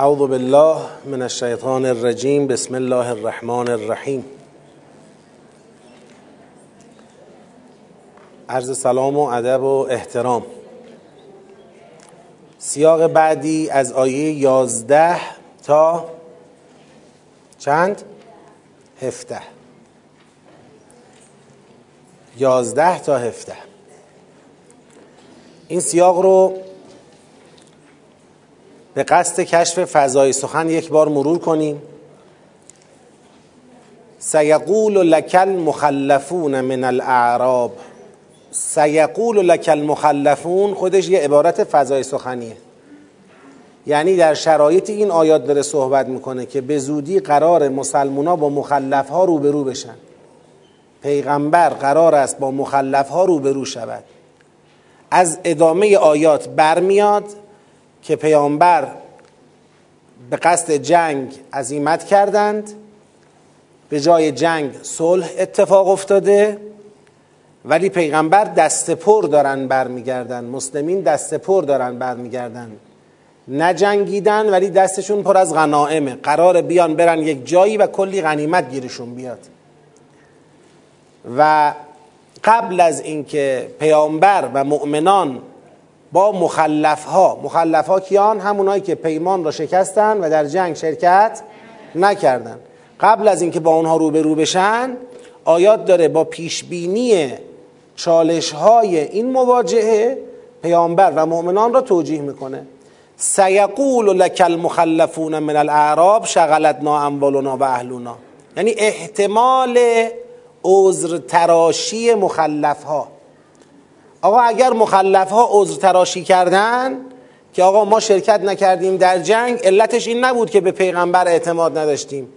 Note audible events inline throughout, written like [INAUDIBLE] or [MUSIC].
اعوذ بالله من الشیطان الرجیم. بسم الله الرحمن الرحیم. عرض سلام و ادب و احترام. سیاق بعدی از آیه یازده تا چند؟ هفته یازده تا هفته این سیاق رو به قصد کشف فضای سخن یک بار مرور کنیم. سیقول لک المخلفون من الاعراب. سیقول لک المخلفون خودش یه عبارت فضای سخنیه. یعنی در شرایط این آیات داره صحبت می‌کنه که به زودی قرار مسلمونا با مخلف ها روبرو بشن. پیغمبر قرار است با مخلف ها روبرو شود. از ادامه آیات برمیاد. که پیامبر به قصد جنگ عزیمت کردند به جای جنگ صلح اتفاق افتاده ولی پیغمبر دست پر دارن برمیگردن مسلمین دست پر دارن برمیگردن. نجنگیدن ولی دستشون پر از غنائمه. قرار بیان برن یک جایی و کلی غنیمت گیرشون بیاد. و قبل از اینکه پیامبر و مؤمنان با مخلف ها مخلف ها کیان؟ همونایی که پیمان را شکستن و در جنگ شرکت نکردن. قبل از اینکه با اونها روبرو بشن آیات داره با پیشبینی چالش های این مواجهه پیامبر و مؤمنان را توجیه می‌کنه. سیقول لک المخلفون من الاعراب شغلتنا اموالنا و اهلنا. یعنی احتمال عذر تراشی مخلف ها آقا اگر مخلف ها عذر تراشی کردن که آقا ما شرکت نکردیم در جنگ علتش این نبود که به پیغمبر اعتماد نداشتیم.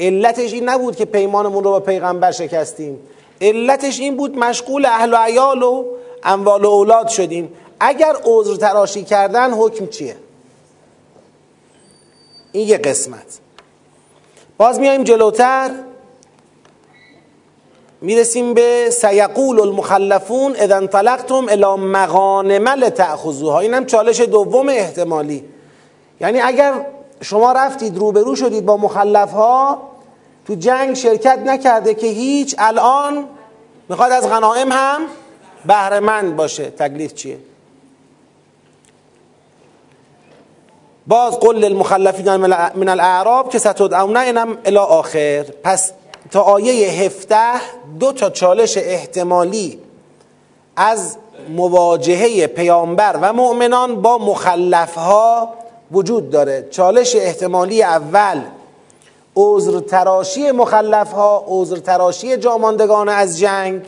علتش این نبود که پیمانمون رو با پیغمبر شکستیم. علتش این بود مشغول اهل و عیال و اموال و اولاد شدیم. اگر عذر تراشی کردن حکم چیه؟ این یه قسمت. باز میایم جلوتر. می‌رسیم به سیقول المخلفون اذا انطلقتم الى مغانم لتأخذوها. اینم چالش دوم احتمالی. یعنی اگر شما رفتید روبرو شدید با مخلف ها تو جنگ شرکت نکرده که هیچ الان می‌خواد از غنائم هم بهرهمند باشه. تکلیف چیه؟ باز قل للمخلفین من الاعراب که ستدعون اینم الی آخر. پس تا آیه هفته دو تا چالش احتمالی از مواجهه پیامبر و مؤمنان با مخلف ها وجود داره. چالش احتمالی اول عذر تراشی مخلف ها عذر تراشی جاماندگان از جنگ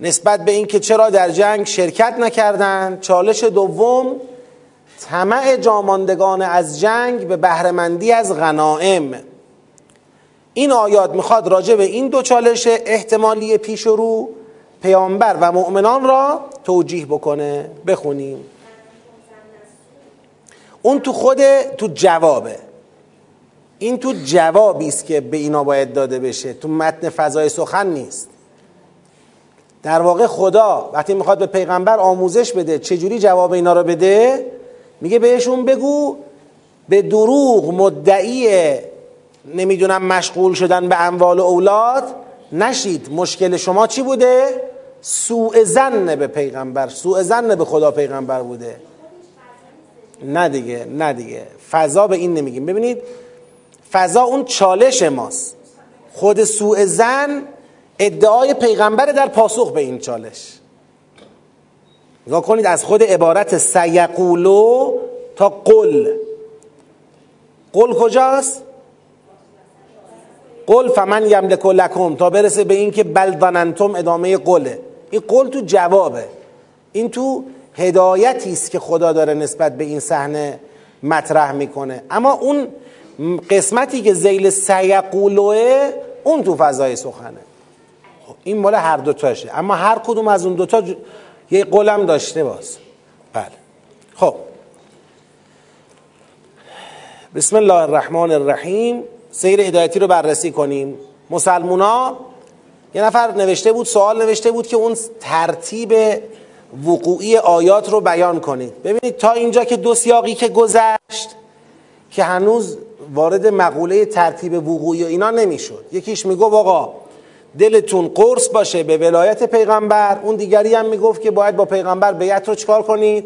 نسبت به اینکه چرا در جنگ شرکت نکردند چالش دوم طمع جاماندگان از جنگ به بهرهمندی از غنائم. این آیات می‌خواد راجع به این دو چالش احتمالی پیش رو پیامبر و مؤمنان را توجیه بکنه. بخونیم. اون تو خود تو جوابه. این تو جوابی است که به اینا باید داده بشه. تو متن فضای سخن نیست. در واقع خدا وقتی می‌خواد به پیغمبر آموزش بده چجوری جواب اینا رو بده میگه بهشون بگو به دروغ مدعی نمی‌دونم مشغول شدن به اموال اولاد. نشید. مشکل شما چی بوده؟ سوء زن به پیغمبر. سوء زن به خدا پیغمبر بوده. نه دیگه نه دیگه. فضا به این نمیگیم. ببینید فضا اون چالش ماست. خود سوء زن ادعای پیغمبر در پاسخ به این چالش. نگاه کنید از خود عبارت سیقولو تا قل. قل کجاست؟ قل فمن یملک لکم تا برسه به این که بل ظننتم ادامه قله. این قل تو جوابه. این تو هدایتی است که خدا داره نسبت به این صحنه مطرح می‌کنه. اما اون قسمتی که زیل سیقولوه اون تو فضای سخنه. این مال هر دوتاشه اما هر کدوم از اون دوتا یه قلم داشته باز. بله. خب. بسم الله الرحمن الرحیم. سیر هدایتی رو بررسی کنیم. مسلمونا یه نفر نوشته بود سوال نوشته بود که اون ترتیب وقوعی آیات رو بیان کنید. ببینید تا اینجا که دو سیاقی که گذشت که هنوز وارد مقوله ترتیب وقوعی و اینا نمی‌شد. یکیش می‌گفت آقا دلتون قرص باشه به ولایت پیغمبر. اون دیگری هم می‌گفت که باید با پیغمبر بیعت رو چکار کنید؟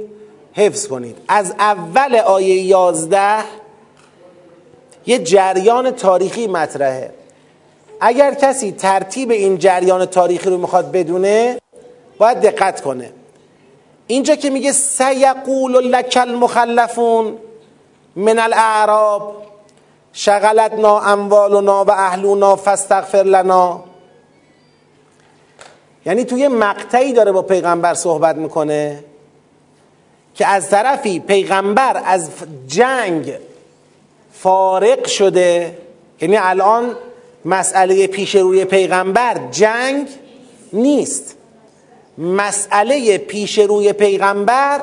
حفظ کنید. از اول آیه یازده یه جریان تاریخی مطرحه. اگر کسی ترتیب این جریان تاریخی رو می‌خواد بدونه باید دقت کنه. اینجا که میگه سیقول لک المخلفون من الاعراب شغلتنا اموالنا و اهلونا فاستغفر لنا. یعنی توی مقطعی داره با پیغمبر صحبت می‌کنه که از طرفی پیغمبر از جنگ فارق شده. یعنی الان مسئله پیش روی پیغمبر جنگ نیست. مسئله پیش روی پیغمبر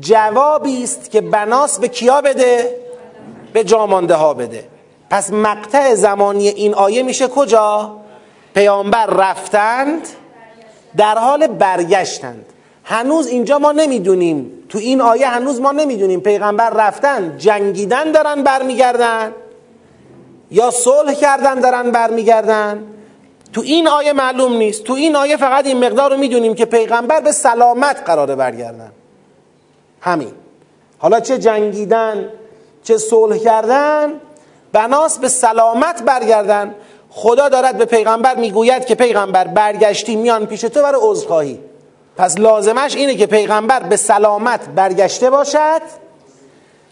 جوابی است که بناس به کیا بده؟ به جامانده ها بده. پس مقطع زمانی این آیه میشه کجا؟ پیامبر رفتند در حال برگشتند. هنوز اینجا ما نمی‌دونیم. تو این آیه هنوز ما نمی‌دونیم. پیغمبر رفتن جنگیدن دارن برمیگردن. یا صلح کردن دارن برمیگردن. تو این آیه معلوم نیست. تو این آیه فقط این مقدار رو می‌دونیم که پیغمبر به سلامت قراره برگردن. همین. حالا چه جنگیدن چه صلح کردن بناس به سلامت برگردن. خدا دارد به پیغمبر می‌گوید که پیغمبر برگشتی میان پیش تو برای عذرخواهی. پس لازمش اینه که پیغمبر به سلامت برگشته باشد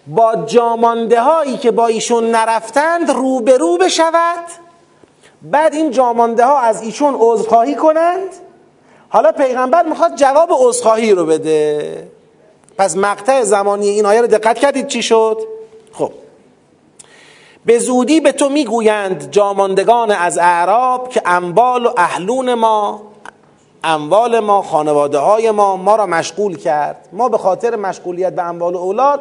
با جامانده هایی که با ایشون نرفتند روبرو بشود بعد این جامانده ها از ایشون عذرخواهی کنند. حالا پیغمبر می‌خواد جواب عذرخواهی رو بده. پس مقطع زمانی این آیه رو دقت کردید چی شد؟ خب. به زودی به تو می‌گویند جاماندگان از اعراب که اموال و اهلون ما اموال ما خانواده های ما ما را مشغول کرد. ما به خاطر مشغولیت به اموال اولاد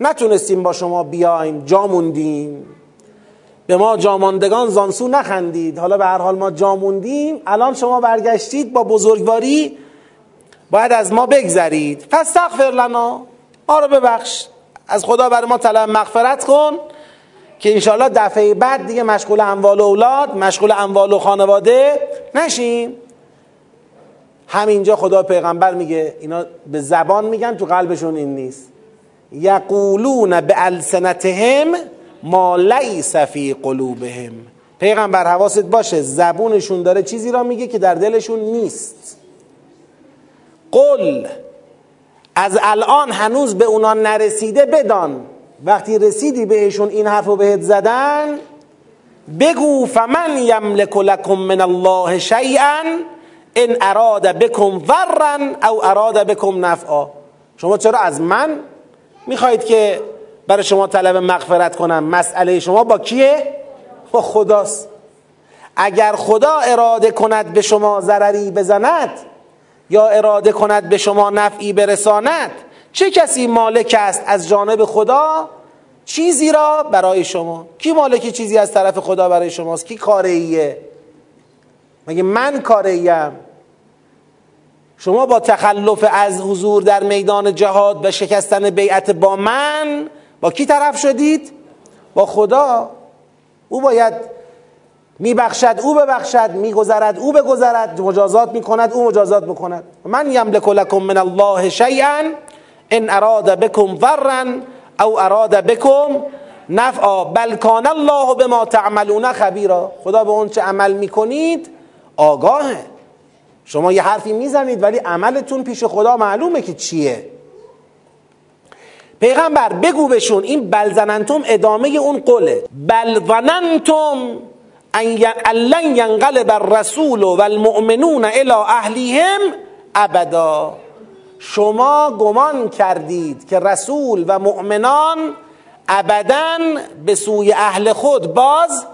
نتونستیم با شما بیایم جا موندیم. به ما جاماندگان زانسو نخندید. حالا به هر حال ما جا موندیم. الان شما برگشتید با بزرگواری. باید از ما بگذرید. فاستغفر لنا. ما رو ببخش. از خدا برای ما طلب مغفرت کن که انشالله دفعه بعد دیگه مشغول اموال اولاد مشغول اموال و خانواده نشیم. همینجا خدا پیغمبر میگه اینا به زبان میگن تو قلبشون این نیست. یقولون به السنتهم ما لیس فی قلوبهم. پیغمبر حواست باشه زبونشون داره چیزی را میگه که در دلشون نیست. قل از الان هنوز به اونا نرسیده بدان. وقتی رسیدی بهشون این حرف رو بهت زدن بگو فمن یملک لکم من الله شیئا؟ ان اراد بکم ضرا او اراد بکم نفعا. شما چرا از من می‌خواهید که برای شما طلب مغفرت کنم؟ مسئله شما با کیه؟ با خداست. اگر خدا اراده کند به شما ضرری بزند یا اراده کند به شما نفعی برساند چه کسی مالک است از جانب خدا چیزی را برای شما؟ کی مالک چیزی از طرف خدا برای شماست؟ کی کاره ایه مگه من کاره ایم شما با تخلف از حضور در میدان جهاد و شکستن بیعت با من با کی طرف شدید؟ با خدا. او باید میبخشد او ببخشد میگذرد او بگذرد مجازات می‌کند او مجازات بکند من یملک لکم من الله شیئا ان اراد بكم ضرا او اراد بكم نفعا بل کان الله بما تعملون خبیرا. خدا به اون چه عمل می‌کنید؟ آگاهه. شما یه حرفی می‌زنید ولی عملتون پیش خدا معلومه که چیه. پیغمبر بگو بشون این بل زننتم ادامه اون قوله. بل ظننتم ان ینقلب الرسول و المؤمنون الى اهلیهم ابدا. شما گمان کردید که رسول و مؤمنان ابدا به سوی اهل خود باز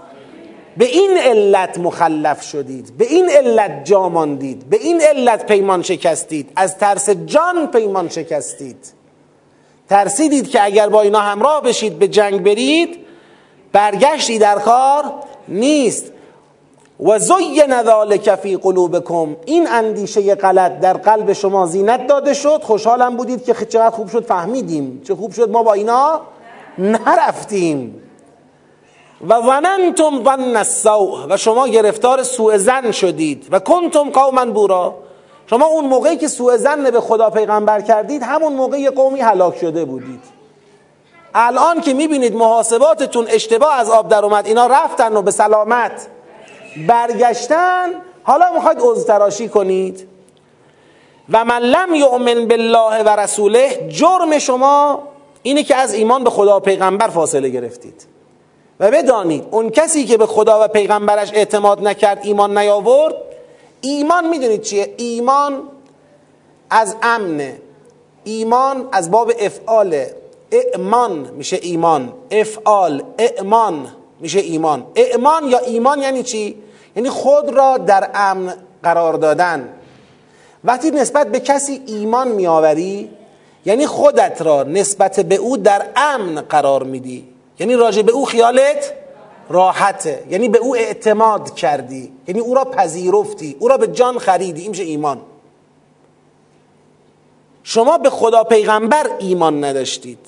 به این علت مخلف شدید به این علت جا ماندید به این علت پیمان شکستید از ترس جان پیمان شکستید. ترسیدید که اگر با اینا همراه بشید به جنگ برید برگشتی در کار نیست. و زین ذالک فی قلوبکم. این اندیشه غلط در قلب شما زینت داده شد. خوشحالم بودید که چقدر خوب شد فهمیدیم. چه خوب شد ما با اینا نرفتیم. و ظننتم ظن السوء. و شما گرفتار سوء زن شدید. و کنتم قوما بورا. شما اون موقعی که سوء زن به خدا پیغمبر کردید همون موقعی قومی هلاک شده بودید. الان که می‌بینید محاسباتتون اشتباه از آب در اومد اینا رفتن و به سلامت برگشتن. حالا می‌خواید عذر تراشی کنید. و من لم یؤمن بالله و رسوله جرم شما اینه که از ایمان به خدا و پیغمبر فاصله گرفتید. و بدانید اون کسی که به خدا و پیغمبرش اعتماد نکرد ایمان نیاورد ایمان می‌دونید چیه؟ ایمان از امن ایمان از باب افعال. اعمان میشه ایمان. افعال اعمان میشه ایمان. اعمان یا ایمان یعنی چی؟ یعنی خود را در امن قرار دادن. وقتی نسبت به کسی ایمان میآوری یعنی خودت را نسبت به او در امن قرار میدی. یعنی راجع به او خیالت راحته. یعنی به او اعتماد کردی. یعنی او را پذیرفتی. او را به جان خریدی. این ایمان. شما به خدا پیغمبر ایمان نداشتید.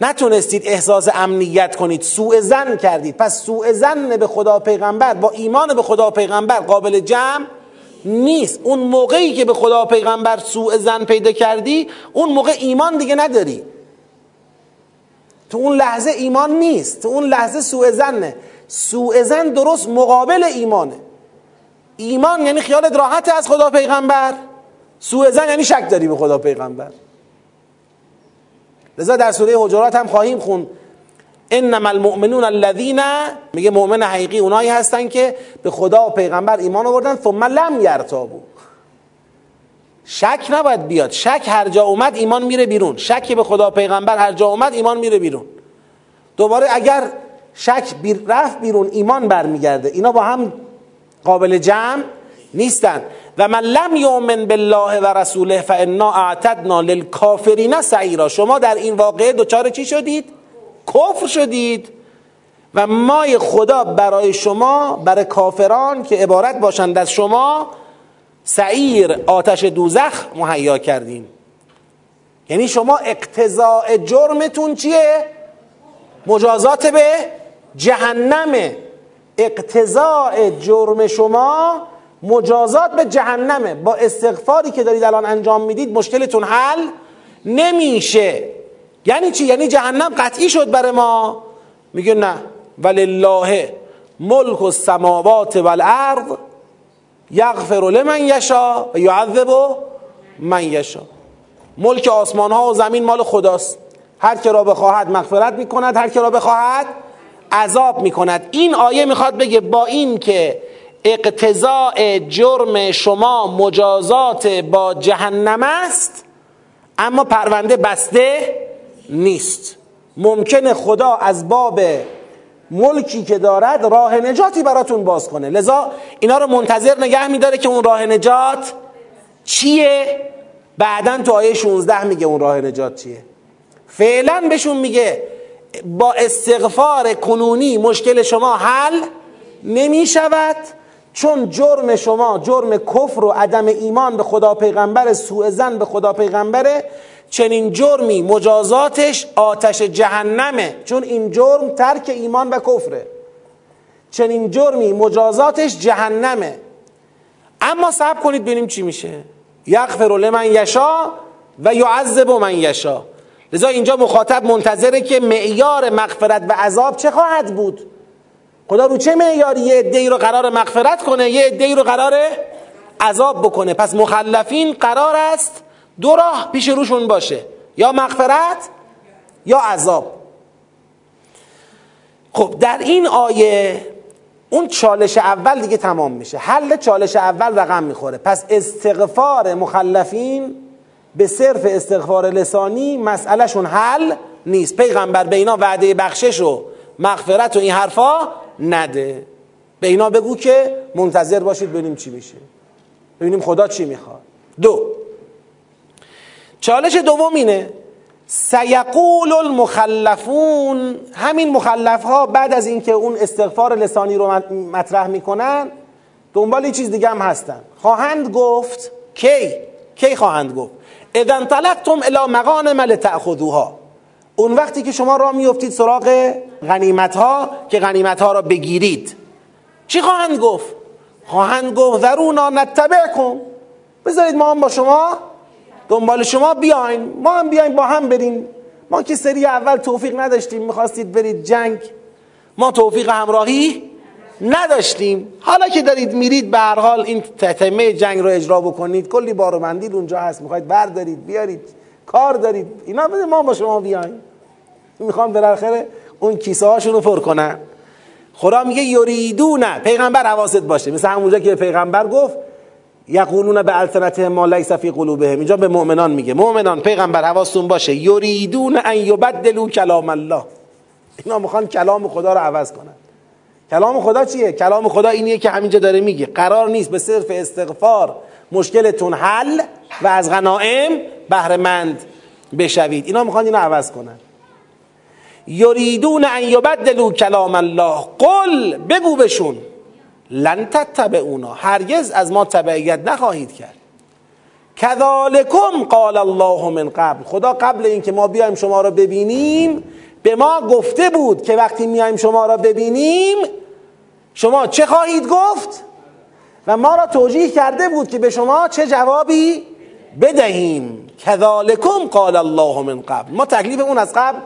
نتونستید احساس امنیت کنید. سوء زن کردید. پس سوء زن به خدا پیغمبر با ایمان به خدا پیغمبر قابل جمع نیست. اون موقعی که به خدا پیغمبر سوء زن پیدا کردی اون موقع ایمان دیگه نداری. تو اون لحظه ایمان نیست. تو اون لحظه سوء زنه سوء زن درست مقابل ایمانه. ایمان یعنی خیالت راحت از خدا پیغمبر. سوء زن یعنی شک داری به خدا پیغمبر. لذا در سوره حجرات هم خواهیم خون انما المؤمنون الذين میگه مؤمن حقیقی اونایی هستن که به خدا و پیغمبر ایمان آوردن ثم لم یرتابو شک نباید بیاد. شک هر جا اومد ایمان میره بیرون. شک به خدا پیغمبر هر جا اومد ایمان میره بیرون. دوباره اگر شک بیر رفت بیرون ایمان برمیگرده. اینا با هم قابل جمع نیستن. و من لم یؤمن بالله و رسوله فانا اعتدنا للکافرین سعیرا. شما در این واقعه دچار چی شدید؟ کفر شدید. و مای خدا برای شما برای کافران که عبارت باشند از شما سعیر آتش دوزخ مهیا کردیم. یعنی شما اقتضاء جرمتون چیه؟ مجازات به جهنمه اقتضاء جرم شما مجازات به جهنمه با استغفاری که دارید الان انجام می‌دید مشکلتون حل نمیشه. یعنی چی؟ یعنی جهنم قطعی شد برای ما. میگه نه. ولله ملک السماوات والارض. یغفر لمن یشا و یعذب من یشا. ملک آسمان ها و زمین مال خداست. هر که را بخواهد مغفرت می‌کند هر که را بخواهد عذاب می‌کند. این آیه می‌خواد بگه با این که اقتضاء جرم شما مجازات با جهنم است اما پرونده بسته نیست. ممکنه خدا از باب ملکی که دارد راه نجاتی براتون باز کنه. لذا اینا رو منتظر نگه میداره که اون راه نجات چیه؟ بعدا تو آیه 16 میگه اون راه نجات چیه. فعلا بهشون میگه با استغفار کنونی مشکل شما حل نمی شود چون جرم شما جرم کفر و عدم ایمان به خدا پیغمبر سوء زن به خدا پیغمبره. چنین جرمی مجازاتش آتش جهنمه. چون این جرم ترک ایمان و کفره. چنین جرمی مجازاتش جهنمه. اما صبر کنید ببینیم چی میشه. یغفر لمن یشا و یعذب من یشا. لذا اینجا مخاطب منتظره که معیار مغفرت و عذاب چه خواهد بود. خدا رو چه معیاری یه عده‌ای رو قرار مغفرت کنه یه عده‌ای رو قرار عذاب بکنه. پس مخلفین قرار است دو راه پیش روشون باشه. یا مغفرت یا عذاب. خب در این آیه اون چالش اول دیگه تمام میشه. حل چالش اول رقم می‌خوره. پس استغفار مخلفین به صرف استغفار لسانی مسئلهشون حل نیست. پیغمبر به اینا وعده بخشش و مغفرت و این حرفا نده. به اینا بگو که منتظر باشید ببینیم چی میشه. ببینیم خدا چی می‌خواد. دو چالش دوم اینه. سیقول المخلفون. همین مخلف ها بعد از اینکه اون استغفار لسانی رو مطرح می‌کنن دنبال یه چیز دیگه هم هستن. خواهند گفت کی؟ کی خواهند گفت؟ اذا انطلقتم الى مغانم لتأخذوها. اون وقتی که شما را میفتید سراغ غنیمت ها که غنیمت ها را بگیرید. چی خواهند گفت؟ خواهند گفت ذرونا نتبعکم. بذارید ما هم با شما دنبال شما بیاین. ما هم بیاین با هم بریم. ما که سری اول توفیق نداشتیم. می‌خواستید برید جنگ. ما توفیق همراهی نداشتیم. حالا که دارید میرید به هر حال این تتمه جنگ رو اجرا بکنید. کلی بار و مندیل اونجا هست. می‌خواید بردارید بیارید. کار دارید. اینا بده ما با شما بیاین می‌خوام بالاخره اون کیسه هاشون رو پر کنن خدا میگه یریدونه پیغمبر حواست باشه. مثل همونجا که پیغمبر گفت یقولون به السنتهم ما لیس فی قلوبهم. اینجا به مؤمنان میگه. مؤمنان پیغمبر حواستون باشه. یریدون ان یبدلوا کلام الله. اینا می‌خوان کلام خدا رو عوض کنن. کلام خدا چیه؟ کلام خدا اینیه که همینجا داره میگه. قرار نیست به صرف استغفار مشکلتون حل و از غنائم بهره مند بشوید. اینا می‌خوان اینو عوض کنن. یریدون ان یبدلوا کلام الله. قل بگو بشون لن تتبعونا. هرگز از ما تبعیت نخواهید کرد. کذالکم قال الله من قبل. خدا قبل اینکه ما بیایم شما را ببینیم به ما گفته بود که وقتی میایم شما را ببینیم شما چه خواهید گفت؟ و ما را توجیه کرده بود که به شما چه جوابی بدهیم. کذالکم قال الله من قبل. ما تکلیف اون از قبل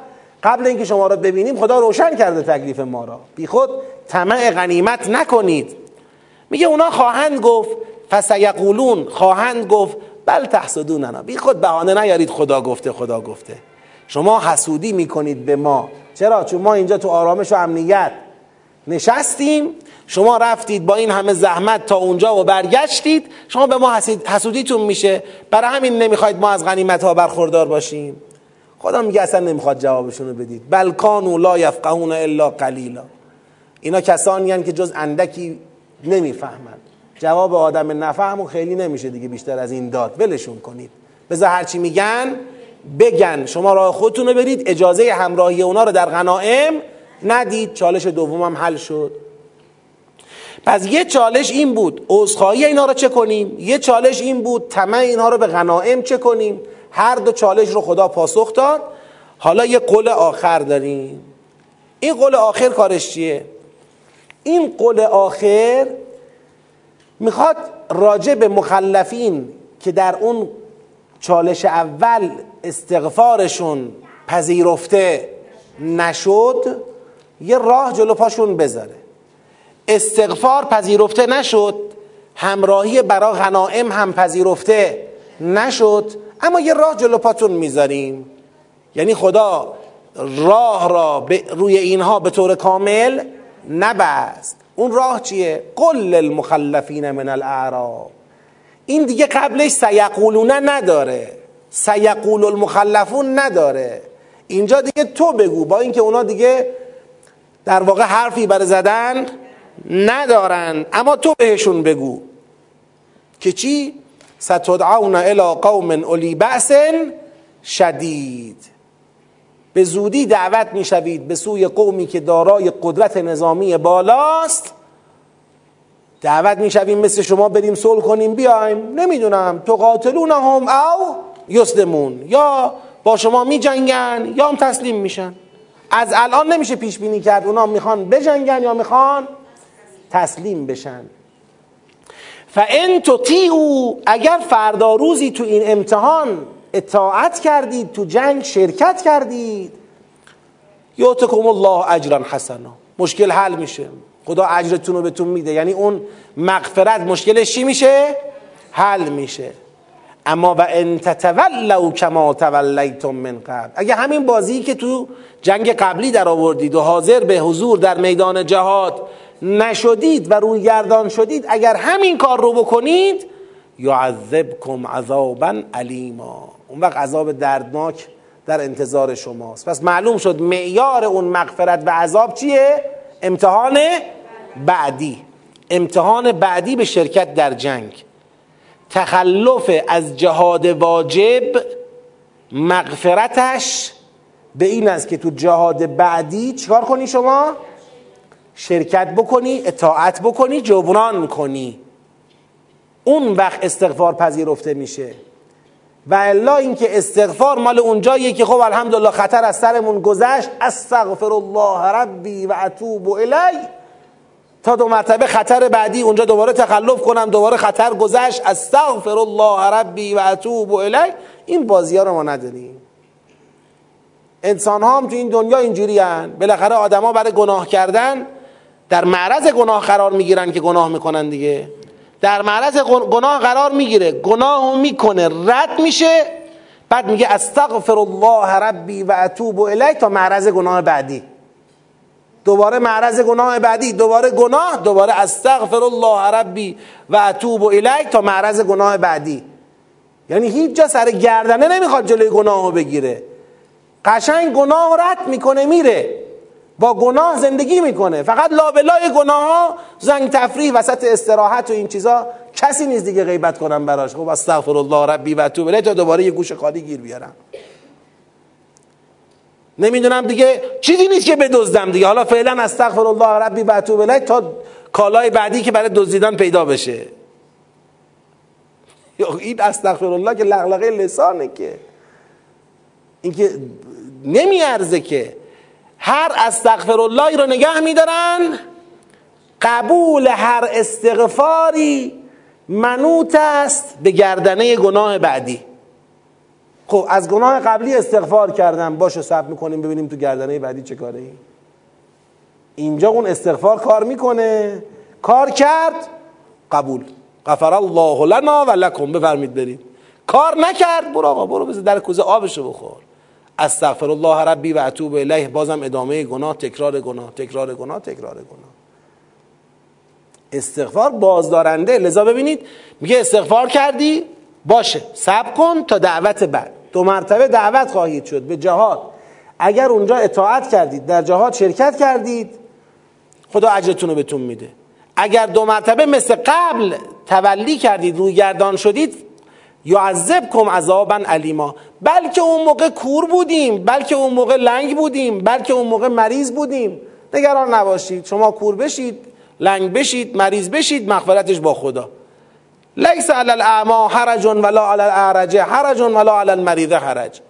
قبل اینکه شما را ببینیم خدا روشن کرده تکلیف ما را. بی خود طمع غنیمت نکنید. میگه اونا خواهند گفت فسیقولون خواهند گفت بل تحسدوننا. بی خود بهانه نیارید خدا گفته خدا گفته. شما حسودی می‌کنید به ما. چرا؟ چون ما اینجا تو آرامش و امنیت نشستیم. شما رفتید با این همه زحمت تا اونجا و برگشتید. شما به ما حسودیتون میشه. برای همین نمی‌خواید ما از غنیمت ها برخوردار باشیم. خدا میگه اصلا نمی‌خواد جوابشون رو بدید. بل کانوا لا یفقهون الا قلیلا. اینا کسانی که جز اندکی نمی‌فهمند جواب آدم نفهم خیلی نمیشه دیگه بیشتر از این داد. ولشون کنید. بذار هرچی میگن بگن. شما راه خودتون رو برید. اجازه همراهی اونا رو در غنائم ندید. چالش دومم حل شد. پس یه چالش این بود. عذرخواهی اینا رو چه کنیم؟ یه چالش این بود. طمع اینها رو به غنائم چه کنیم؟ هر دو چالش رو خدا پاسخ داد. حالا یه قول آخر داریم. این قول آخر کارش چیه؟ این قول آخر می‌خواد راجع به مخلفین که در اون چالش اول استغفارشون پذیرفته نشد یه راه جلو پاشون بذاره. استغفار پذیرفته نشد همراهی برای غنائم هم پذیرفته نشد اما یه راه جلو پاتون می‌ذاریم. یعنی خدا راه را روی اینها به طور کامل نبست. اون راه چیه؟ قل المخلفین من الاعراب این دیگه قبلش سیقولونه نداره. سیقول المخلفون نداره. اینجا دیگه تو بگو. با اینکه اونا دیگه در واقع حرفی برای زدن ندارن. اما تو بهشون بگو. که چی؟ ستدعون الى قوم اولی بأس شدید. به زودی دعوت می‌شوید به سوی قومی که دارای قدرت نظامی بالاست. دعوت می‌شویم مثل شما بریم صلح کنیم بیایم. نمی‌دونم تو قاتلون هم او یسلمون یا با شما میجنگن یا هم تسلیم میشن. از الان نمیشه پیش بینی کرد اونا می‌خوان بجنگن یا می‌خوان تسلیم بشن. فان تطیعوا اگر فردا روزی تو این امتحان اطاعت کردید تو جنگ شرکت کردید یعطکم الله اجرا حسنا. مشکل حل میشه. خدا اجرتون رو بهتون میده. یعنی اون مغفرت مشکلش چی میشه؟ حل میشه. اما و ان تتولوا کما تولیتم من قبل. اگه همین بازی که تو جنگ قبلی در آوردید و حاضر به حضور در میدان جهاد نشدید و روی گردان شدید اگر همین کار رو بکنید یعذبکم عذابا علیما اون وقت عذاب دردناک در انتظار شماست. پس معلوم شد معیار اون مغفرت و عذاب چیه؟ امتحان بعدی. امتحان بعدی به شرکت در جنگ. تخلف از جهاد واجب مغفرتش به این است که تو جهاد بعدی چیکار کنی شما؟ شرکت بکنی اطاعت بکنی جبران کنی. اون وقت استغفار پذیرفته میشه. و الا اینکه استغفار مال اونجاییه که خب الحمدلله خطر از سرمون گذشت استغفر الله ربی و اتوب الی تا دو مرتبه خطر بعدی اونجا دوباره تخلف کنم دوباره خطر گذشت. استغفر الله ربی و اتوب الی این بازی ها رو ما نداریم. انسان ها هم تو این دنیا اینجوری هن. بالاخره آدما برای گناه کردن در معرض گناه قرار می‌گیرن که گناه می‌کنن دیگه. در معرض گناه قرار می‌گیره. گناه می‌کنه. رد میشه. بعد میگه استغفر الله ربی و اتوب الی تا معرض گناه بعدی. دوباره معرض گناه بعدی دوباره گناه دوباره استغفر الله ربی و اتوب الی تا معرض گناه بعدی. یعنی هیچ جا سر گردنه نمی‌خواد جلوی گناه رو بگیره. قشنگ گناه رد می‌کنه میره. با گناه زندگی می‌کنه. فقط لابلای گناه ها زنگ تفریح وسط استراحت و این چیزا. کسی نیست دیگه غیبت کنم براش. خب استغفر الله ربی و تو تا دوباره یه گوش خالی گیر بیارم. نمی‌دونم دیگه چیزی نیست که بدزدم دیگه. حالا فعلا استغفر الله ربی و تو تا کالای بعدی که برای دزدیدن پیدا بشه. این استغفر الله که لغلقه لسانه که. اینکه نمیارزه که. هر استغفر الله رو نگه میدارن قبول هر استغفاری منوط است به گردنه گناه بعدی. خب از گناه قبلی استغفار کردم. باشو سب می‌کنیم ببینیم تو گردنه بعدی چه کاره ای. اینجا اون استغفار کار می‌کنه. کار کرد قبول. غفر الله لنا و لکم. بفرمید برید. کار نکرد. برو آقا برو بزن در کوزه آبشو بخور. استغفر الله ربی و اتوب الیه. بازم ادامه گناه تکرار گناه تکرار گناه تکرار گناه. استغفار بازدارنده. لذا ببینید میگه استغفار کردی باشه. صبر کن تا دعوت بعد. دو مرتبه دعوت خواهید شد به جهاد. اگر اونجا اطاعت کردید در جهاد شرکت کردید خدا اجرتون رو بهتون میده. اگر دو مرتبه مثل قبل تولی کردید روی گردان شدید کم عذابا علیما بلکه اون موقع کور بودیم بلکه اون موقع لنگ بودیم بلکه اون موقع مریض بودیم. نگران نباشید شما کور بشید لنگ بشید مریض بشید مغفرتش با خدا. لیس علی الاعما حرج ولا علی الاعرج حرج ولا علی المریض حرج.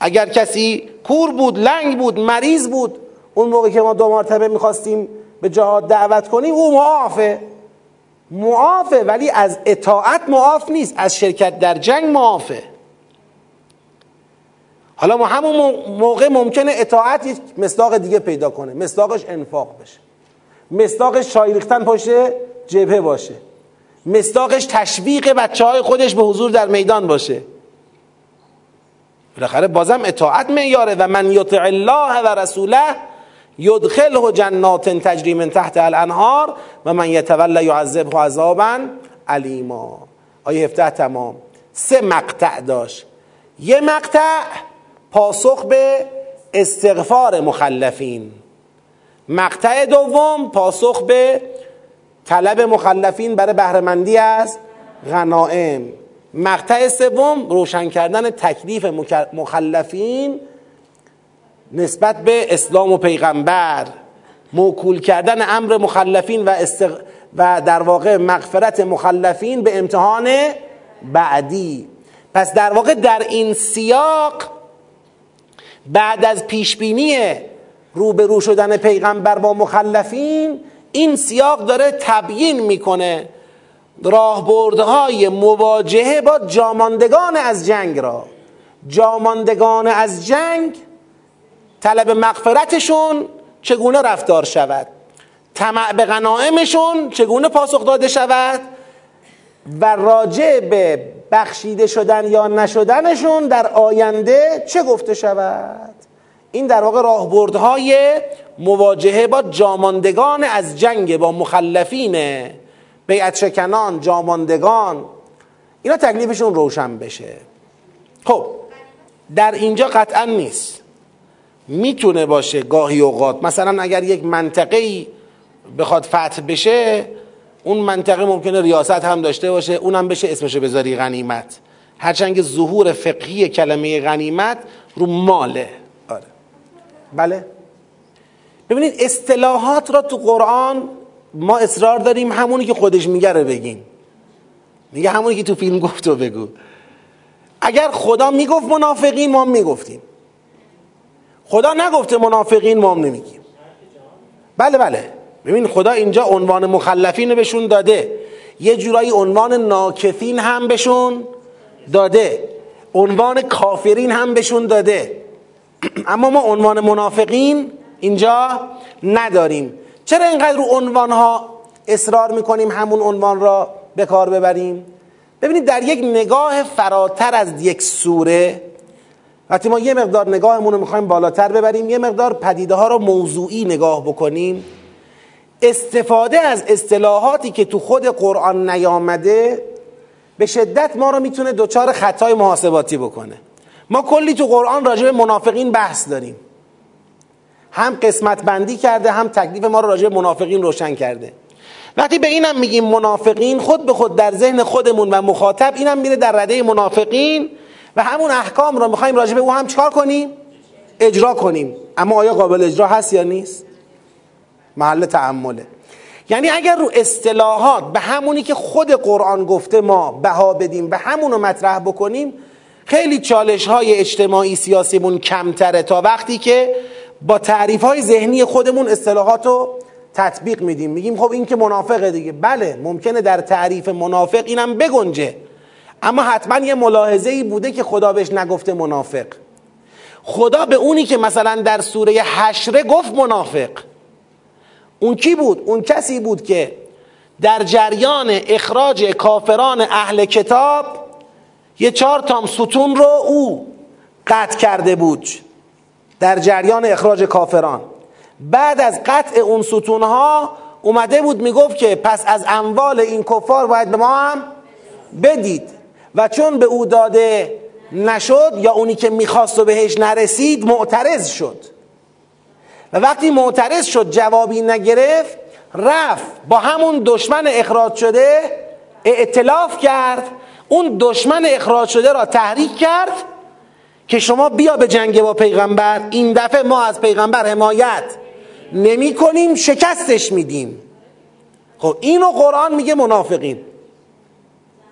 اگر کسی کور بود لنگ بود مریض بود اون موقع که ما دو مرتبه می‌خواستیم به جهاد دعوت کنیم او معافه. معافه ولی از اطاعت معاف نیست از شرکت در جنگ معافه. حالا ما همون موقع ممکنه اطاعت یک مصداق دیگه پیدا کنه مصداقش انفاق بشه. مصداقش چای ریختن جبهه باشه. مصداقش تشویق بچه های خودش به حضور در میدان باشه. بالاخره بازم اطاعت معیاره و من یطع الله و رسوله یدخله جنات تجری تحت الانهار و من یتولی یعذبه عذابا علیما آیه 17 تمام. سه مقطع داشت. یه مقطع پاسخ به استغفار مخلفین. مقطع دوم پاسخ به طلب مخلفین برای بهرهمندی از غنائم. مقطع سوم روشن کردن تکلیف مخلفین نسبت به اسلام و پیغمبر. موکول کردن امر مخلفین و, استغ... و در واقع مغفرت مخلفین به امتحان بعدی. پس در واقع در این سیاق بعد از پیشبینی روبرو شدن پیغمبر با مخلفین این سیاق داره تبیین می‌کنه. راهبردهای مواجهه با جاماندگان از جنگ را. جاماندگان از جنگ طلب مغفرتشون چگونه رفتار شود؟ طمع به غنائمشون چگونه پاسخ داده شود؟ و راجع به بخشیده شدن یا نشدنشون در آینده چه گفته شود؟ این در واقع راهبردهای مواجهه با جاماندگان از جنگ با مخلفین بیعت شکنان جاماندگان. اینا تکلیفشون روشن بشه. خب در اینجا قطعا نیست. می‌تونه باشه گاهی اوقات. مثلا اگر یک منطقه بخواد فتح بشه اون منطقه ممکنه ریاست هم داشته باشه اونم بشه اسمشو بذاری غنیمت. هرچند ظهور فقهی کلمه غنیمت رو ماله. بله. ببینید اصطلاحات را تو قرآن ما اصرار داریم همونی که خودش میگه رو بگیم میگه همونی که تو فیلم گفت و بگو. اگر خدا می‌گفت منافقین ما می‌گفتیم. خدا نگفته منافقین ما نمیگیم. بله بله. ببین خدا اینجا عنوان مخلفین رو بهشون داده. یه جورایی عنوان ناکفین هم بهشون داده. عنوان کافرین هم بهشون داده. [CLEARS THROAT] اما ما عنوان منافقین اینجا نداریم. چرا اینقدر رو عنوان ها اصرار می‌کنیم همون عنوان را به کار ببریم؟ ببینید در یک نگاه فراتر از یک سوره وقتی ما یه مقدار نگاهمون رو می‌خوایم بالاتر ببریم یه مقدار پدیده ها رو موضوعی نگاه بکنیم. استفاده از اصطلاحاتی که تو خود قرآن نیامده به شدت ما رو می‌تونه دچار خطای محاسباتی بکنه. ما کلی تو قرآن راجع به منافقین بحث داریم. هم قسمت بندی کرده هم تکلیف ما رو راجع به منافقین روشن کرده. وقتی به اینم میگیم منافقین خود به خود در ذهن خودمون و مخاطب اینم میره در رده منافقین و همون احکام رو می‌خوایم راجع به او هم چکار کنیم؟ اجرا کنیم. اما آیا قابل اجرا هست یا نیست؟ محل تعمله. یعنی اگر رو اصطلاحات به همونی که خود قرآن گفته ما بها بدیم و همون رو مطرح بکنیم خیلی چالش های اجتماعی سیاسیمون کمتره تا وقتی که با تعریف های ذهنی خودمون اصطلاحات رو تطبیق میدیم. میگیم خب این که منافقه دیگه. بله ممکنه در تعریف منافق اینم بگنجه. اما حتما یه ملاحظه ای بوده که خدا بهش نگفته منافق. خدا به اونی که مثلا در سوره حشره گفت منافق. اون کی بود؟ اون کسی بود که در جریان اخراج کافران اهل کتاب یه چهار تام ستون رو او قطع کرده بود در جریان اخراج کافران. بعد از قطع اون ستونها اومده بود می‌گفت که پس از اموال این کفار باید به ما هم بدید. و چون به او داده نشد یا اونی که می‌خواست و بهش نرسید معترض شد. و وقتی معترض شد جوابی نگرفت رفت با همون دشمن اخراج شده اعتلاف کرد اون دشمن اخراج شده را تحریک کرد که شما بیا به جنگ با پیغمبر. این دفعه ما از پیغمبر حمایت نمی کنیم شکستش میدیم خب اینو قرآن میگه منافقین.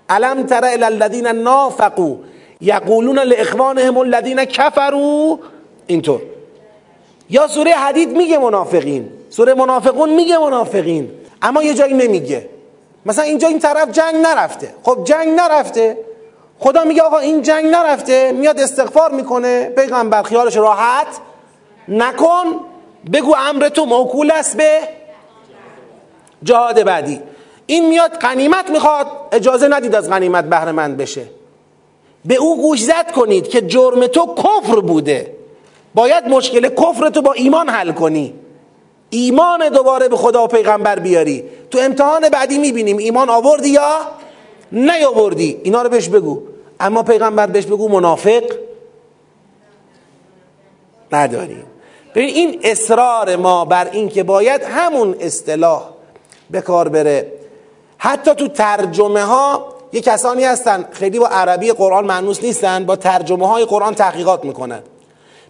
علم تر الى الذین نافقوا یقولون لاخوانهم الذین کفروا؟ اینطور. یا سوره حدید میگه منافقین. سوره منافقون میگه منافقین. اما یه جایی نمیگه. مثلا اینجا این طرف جنگ نرفته. خب جنگ نرفته. خدا میگه آقا این جنگ نرفته. میاد استغفار می‌کنه. پیغمبر خیالش راحت. نکن. بگو امر تو موکول است به جهاد بعدی. این میاد غنیمت می‌خواد. اجازه ندید از غنیمت بهره مند بشه. به او گوش زد کنید که جرم تو کفر بوده. باید مشکل کفر تو با ایمان حل کنی. ایمان دوباره به خدا و پیغمبر بیاری. تو امتحان بعدی می‌بینیم. ایمان آوردی یا نیاوردی؟ اینا رو بهش بگو. اما پیغمبر بهش بگو منافق نداریم ببین این اصرار ما بر این که باید همون اصطلاح به کار بره. حتی تو ترجمه ها یه کسانی هستن خیلی با عربی قرآن معنوس نیستن با ترجمه های قرآن تحقیقات می‌کنن.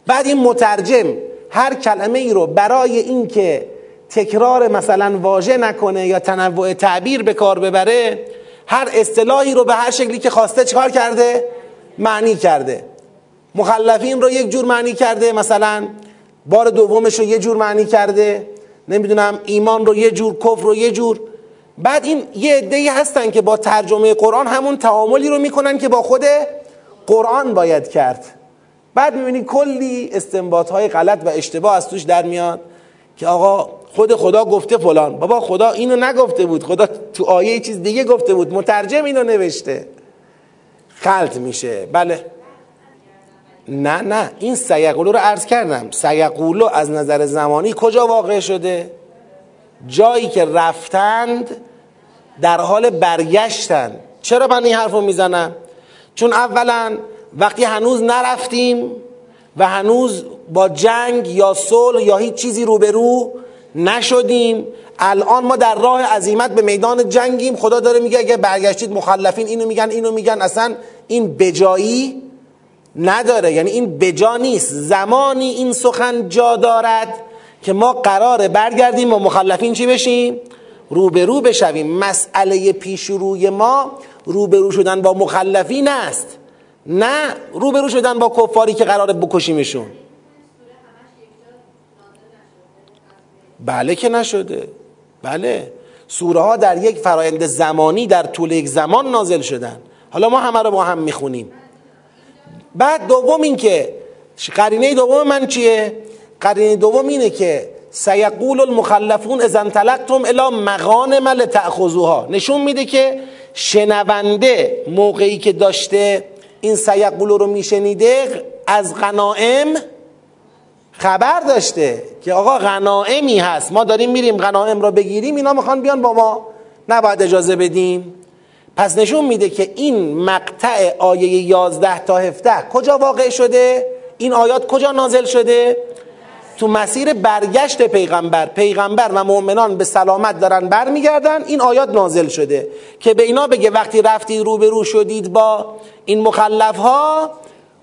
بعد این مترجم هر کلمه ای رو برای اینکه تکرار مثلا واژه نکنه یا تنوع تعبیر به کار ببره هر اصطلاحی رو به هر شکلی که خواسته چکار کرده؟ معنی کرده. مخلفین رو یک جور معنی کرده مثلا بار دومش رو یه جور معنی کرده نمی‌دونم ایمان رو یه جور کفر رو یه جور. بعد این یه عده‌ای هستن که با ترجمه قرآن همون تعاملی رو می‌کنن که با خود قرآن باید کرد. بعد می‌بینی کلی استنباط های غلط و اشتباه از توش در میاد که آقا خود خدا گفته فلان. بابا خدا اینو نگفته بود. خدا تو آیه چیز دیگه گفته بود. مترجم اینو نوشته. خلط میشه. بله. نه نه. این سیقولو رو عرض کردم. سیقولو از نظر زمانی کجا واقع شده؟ جایی که رفتند در حال برگشتن. چرا من این حرف رو می‌زنم؟ چون اولا وقتی هنوز نرفتیم و هنوز با جنگ یا صلح یا هیچ چیزی روبرو نشدیم. الان ما در راه عزیمت به میدان جنگیم. خدا داره میگه اگه برگشتید مخلفین اینو میگن اینو میگن. اصلا این بجایی نداره. یعنی این بجا نیست. زمانی این سخن جا دارد که ما قراره برگردیم و مخلفین چی بشیم؟ روبرو بشویم. مسئله پیش روی ما روبرو شدن با مخلفین است. نه روبرو شدن با کفاری که قراره بکشیمشون. بله که نشده. بله. سوره ها در یک فرایند زمانی در طول یک زمان نازل شدن. حالا ما همه رو با هم می‌خونیم. بعد دوم این که قرینه دوم من چیه؟ قرینه دوم اینه که سیقول المخلفون اذا انطلقتم الى مغانم لتأخذوها. نشون میده که شنونده موقعی که داشته این سیقول رو میشنیده از غنائم خبر داشته که آقا غنائمی هست. ما داریم میریم غنائم رو بگیریم اینا می‌خوان بیان با ما. نباید اجازه بدیم. پس نشون میده که این مقطع آیه 11 تا 17 کجا واقع شده؟ این آیات کجا نازل شده؟ تو مسیر برگشت پیغمبر. پیغمبر و مؤمنان به سلامت دارن برمیگردن. این آیات نازل شده که به اینا بگه وقتی رفتید روبرو شدید با این مخلف ها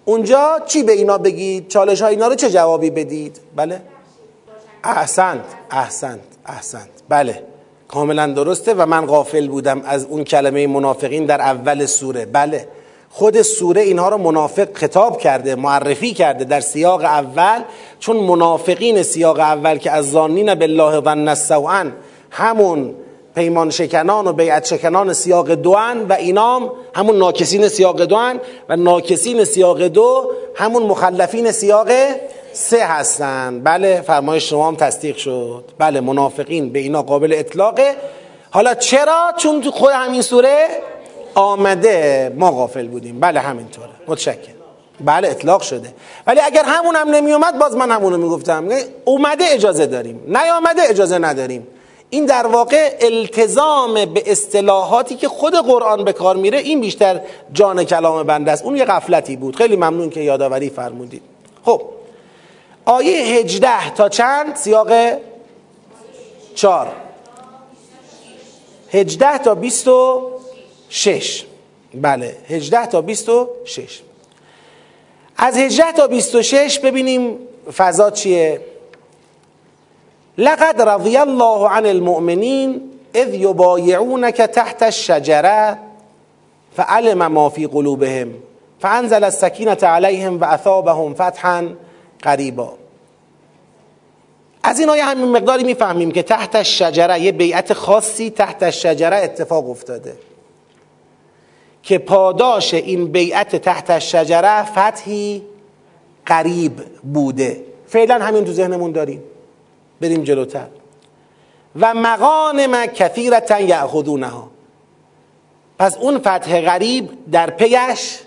اونجا چی به اینا بگید؟ چالش ها اینا رو چه جوابی بدید؟ بله. احسنت احسنت احسنت. بله. کاملا درسته و من غافل بودم از اون کلمه منافقین در اول سوره. بله. خود سوره اینها رو منافق خطاب کرده معرفی کرده در سیاق اول چون منافقین سیاق اول که از زانین بالله ظن السوء همون پیمان شکنان و بیعت شکنان سیاق دوان و اینام همون ناکسین سیاق دوان و ناکسین سیاق دو همون مخلفین سیاق سه هستن. بله فرمایش شما هم تصدیق شد. بله منافقین به اینا قابل اطلاقه. حالا چرا؟ چون تو خود همین سوره آمده. ما غافل بودیم. بله همینطوره. متشکرم. بله اطلاق شده. ولی اگر همون هم نمی اومد باز من همونو می‌گفتم. اومده اجازه داریم. نیامده اجازه نداریم. این در واقع التزام به اصطلاحاتی که خود قرآن به کار میره این بیشتر جان کلام بنده است. اون یه غفلتی بود. خیلی ممنون که یادآوری فرمودید. خب. آیه هجده تا چند؟ سیاق چار هجده تا بیست و شش. بله. هجده تا بیست و شش. از هجده تا بیست و شش ببینیم فضا چیه. لقد رضی الله عن المؤمنین اذ یبایعونک تحت الشجره فعلم ما في قلوبهم فانزل السکینه علیهم و فتحا قریبا از این آیه همین مقداری می‌فهمیم که تحت شجره یه بیعت خاصی تحت شجره اتفاق افتاده که پاداش این بیعت تحت شجره فتحی قریب بوده. فعلا همین تو ذهنمون داریم. بریم جلوتر. و مغانم کثیرتا یأخذونها پس اون فتح غریب در پیش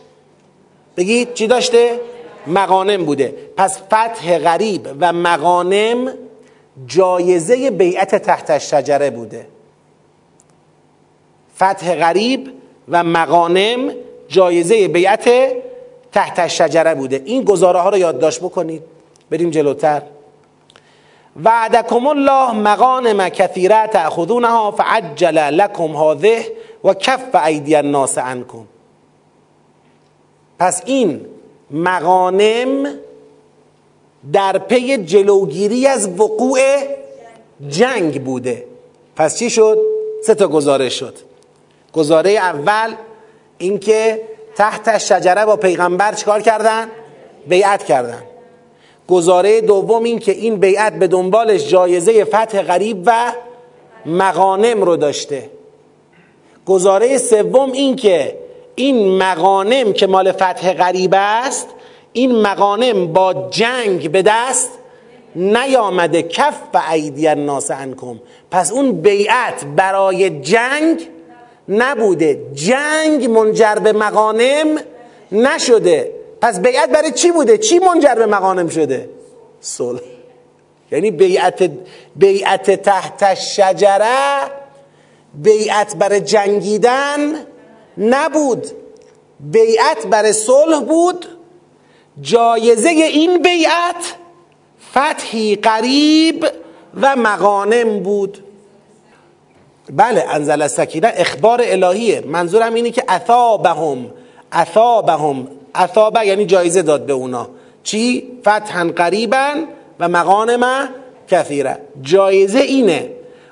بگید چی داشته؟ مغانم بوده. پس فتح غریب و مغانم جایزه بیعت تحت شجره بوده. فتح غریب و مغانم جایزه بیعت تحت شجره بوده. این گزاره ها رو یادداشت بکنید. بریم جلوتر. وعدکم الله مغانم کثیره تأخذونها فعجل لکم هذه و کف ایدی الناس عنکم پس این مغانم در پی جلوگیری از وقوع جنگ بوده پس چی شد؟ سه تا گزاره شد گزاره اول اینکه تحت شجره با پیغمبر چکار کردن؟ بیعت کردن گزاره دوم این که این بیعت به دنبالش جایزه فتح غریب و مغانم رو داشته. گزاره سوم این که این مغانم که مال فتح غریب است این مغانم با جنگ به دست نیامده. کف و ایدی الناس عنکم. پس اون بیعت برای جنگ نبوده. جنگ منجر به مغانم نشده. پس بیعت برای چی بوده؟ چی منجر به مغانم شده؟ صلح. یعنی بیعت بیعت تحت شجره بیعت برای جنگیدن نبود. بیعت برای صلح بود. جایزه این بیعت فتحی قریب و مغانم بود. بله انزل سکینه اخبار الهیه. منظورم اینه که اثابهم اثابهم. اثابه یعنی جایزه داد به اونا. چی؟ فتحا قریبا و مغانم کثیره جایزه اینه.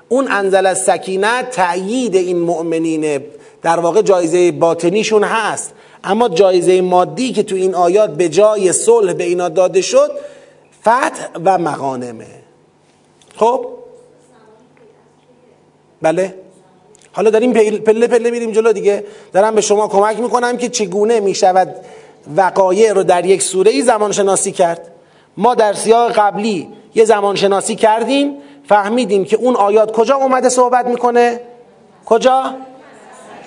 اون انزل سکینه تأیید این مؤمنینه در واقع جایزه باطنیشون هست. اما جایزه مادی که تو این آیات به جای صلح به اینا داده شد فتح و مغانمه. خب؟ بله. حالا داریم پله پله میریم جلو دیگه. دارم به شما کمک می‌کنم که چگونه می‌شود وقایع رو در یک سوره ای زمان شناسی کرد. ما در سیاق قبلی یه زمان شناسی کردیم فهمیدیم که اون آیات کجا اومده صحبت می‌کنه؟ کجا؟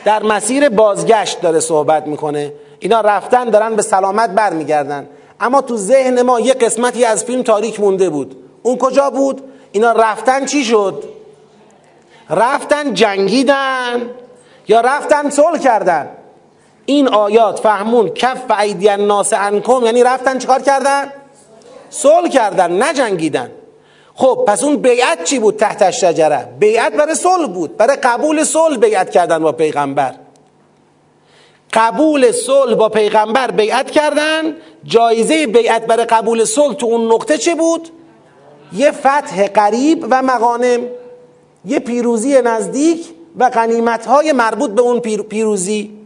در مسیر بازگشت داره صحبت می‌کنه. اینا رفتن دارن به سلامت برمیگردن. اما تو ذهن ما یه قسمتی از فیلم تاریک مونده بود. اون کجا بود؟ اینا رفتن چی شد؟ رفتن جنگیدن یا رفتن صلح کردن؟ این آیات فهمون کف و ایدی الناس انکم یعنی رفتن چیکار کردن؟ صلح کردن نجنگیدن. خب پس اون بیعت چی بود تحت شجره بیعت برای صلح بود برای قبول صلح بیعت کردن با پیغمبر. قبول صلح با پیغمبر بیعت کردن جایزه بیعت برای قبول صلح تو اون نقطه چه بود؟ یه فتح قریب و مغانم یه پیروزی نزدیک و غنیمت های مربوط به اون پیروزی.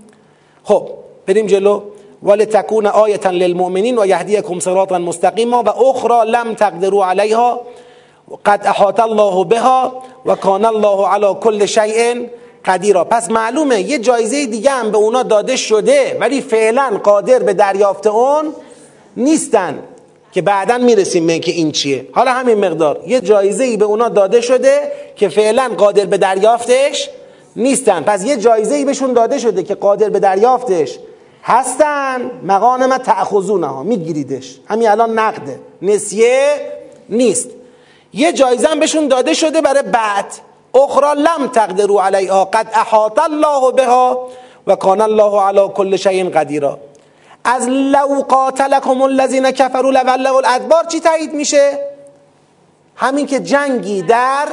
خب بریم جلو. ولتكون آیه للمؤمنین و یهدیکم صراطا مستقیما و اخرى لم تقدروا علیها قد احاط الله بها و کان الله على كل شیء قدیرا. پس معلومه یه جایزه دیگه هم به اونا داده شده ولی فعلا قادر به دریافت اون نیستن که بعدا می‌رسیم به که این چیه. حالا همین مقدار. یه جایزه ای به اونا داده شده که فعلا قادر به دریافتش نیستن. پس یه جایزه ای بهشون داده شده که قادر به دریافتش. هستن. مقانم تأخذونه ها میگیریدش. همین الان نقده. نسیه نیست. یه جایزه هم بهشون داده شده برای بعد. اخرى لم تقدروا علیها. قد احاط الله بها و کان الله علی کل شیء قدیرا. از لو قاتلکم الذین کفروا لولوا الادبار چی تایید میشه؟ همین که جنگی در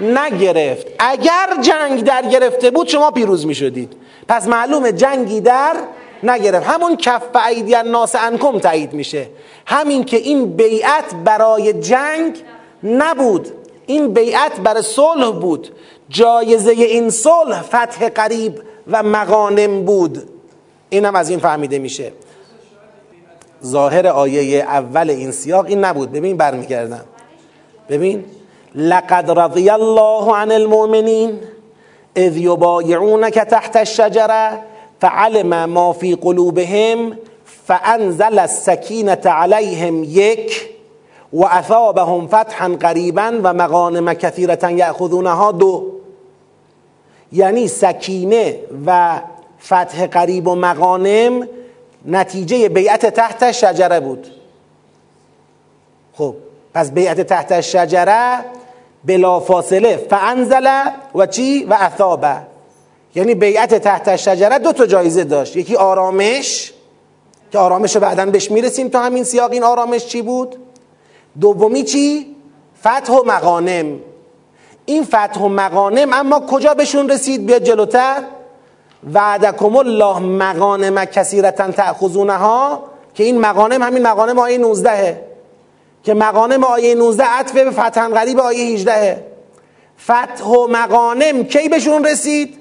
نگرفت. اگر جنگ در گرفته بود شما پیروز می‌شدید. پس معلومه جنگی در نگرفت. همون کف ایدی الناس انکم تایید میشه. همین که این بیعت برای جنگ نبود. این بیعت برای صلح بود. جایزه این صلح فتح قریب و مغانم بود. اینم از این فهمیده میشه. ظاهر آیه اول این سیاق این نبود. ببین برمیگردم. ببین. لقد رضی الله عن المؤمنین اذ یبایعونک تحت الشجره فعلم ما فی قلوبهم فانزل السکینه علیهم یک و اثابهم فتحا قریبا و مغانم کثیرتا یأخذونها دو. یعنی سکینه و فتح قریب و مغانم نتیجه بیعت تحت شجره بود. خب پس بیعت تحت شجره بلا فاصله. فانزل و چی؟ و اثابه یعنی بیعت تحت شجره دو تا جایزه داشت. یکی آرامش که آرامش رو بعدا بهش می‌رسیم تا همین سیاق. این آرامش چی بود؟ دومی چی؟ فتح و مغانم. این فتح و مغانم اما کجا بهشون رسید؟ بیاد جلوتر. وعدکم الله مغانم کثیرتا تأخذونها که این مغانم همین مغانم آیه 19 که مغانم آیه 19 عطف به فتح غریب آیه 18 فتح و مغانم کی بهشون رسید؟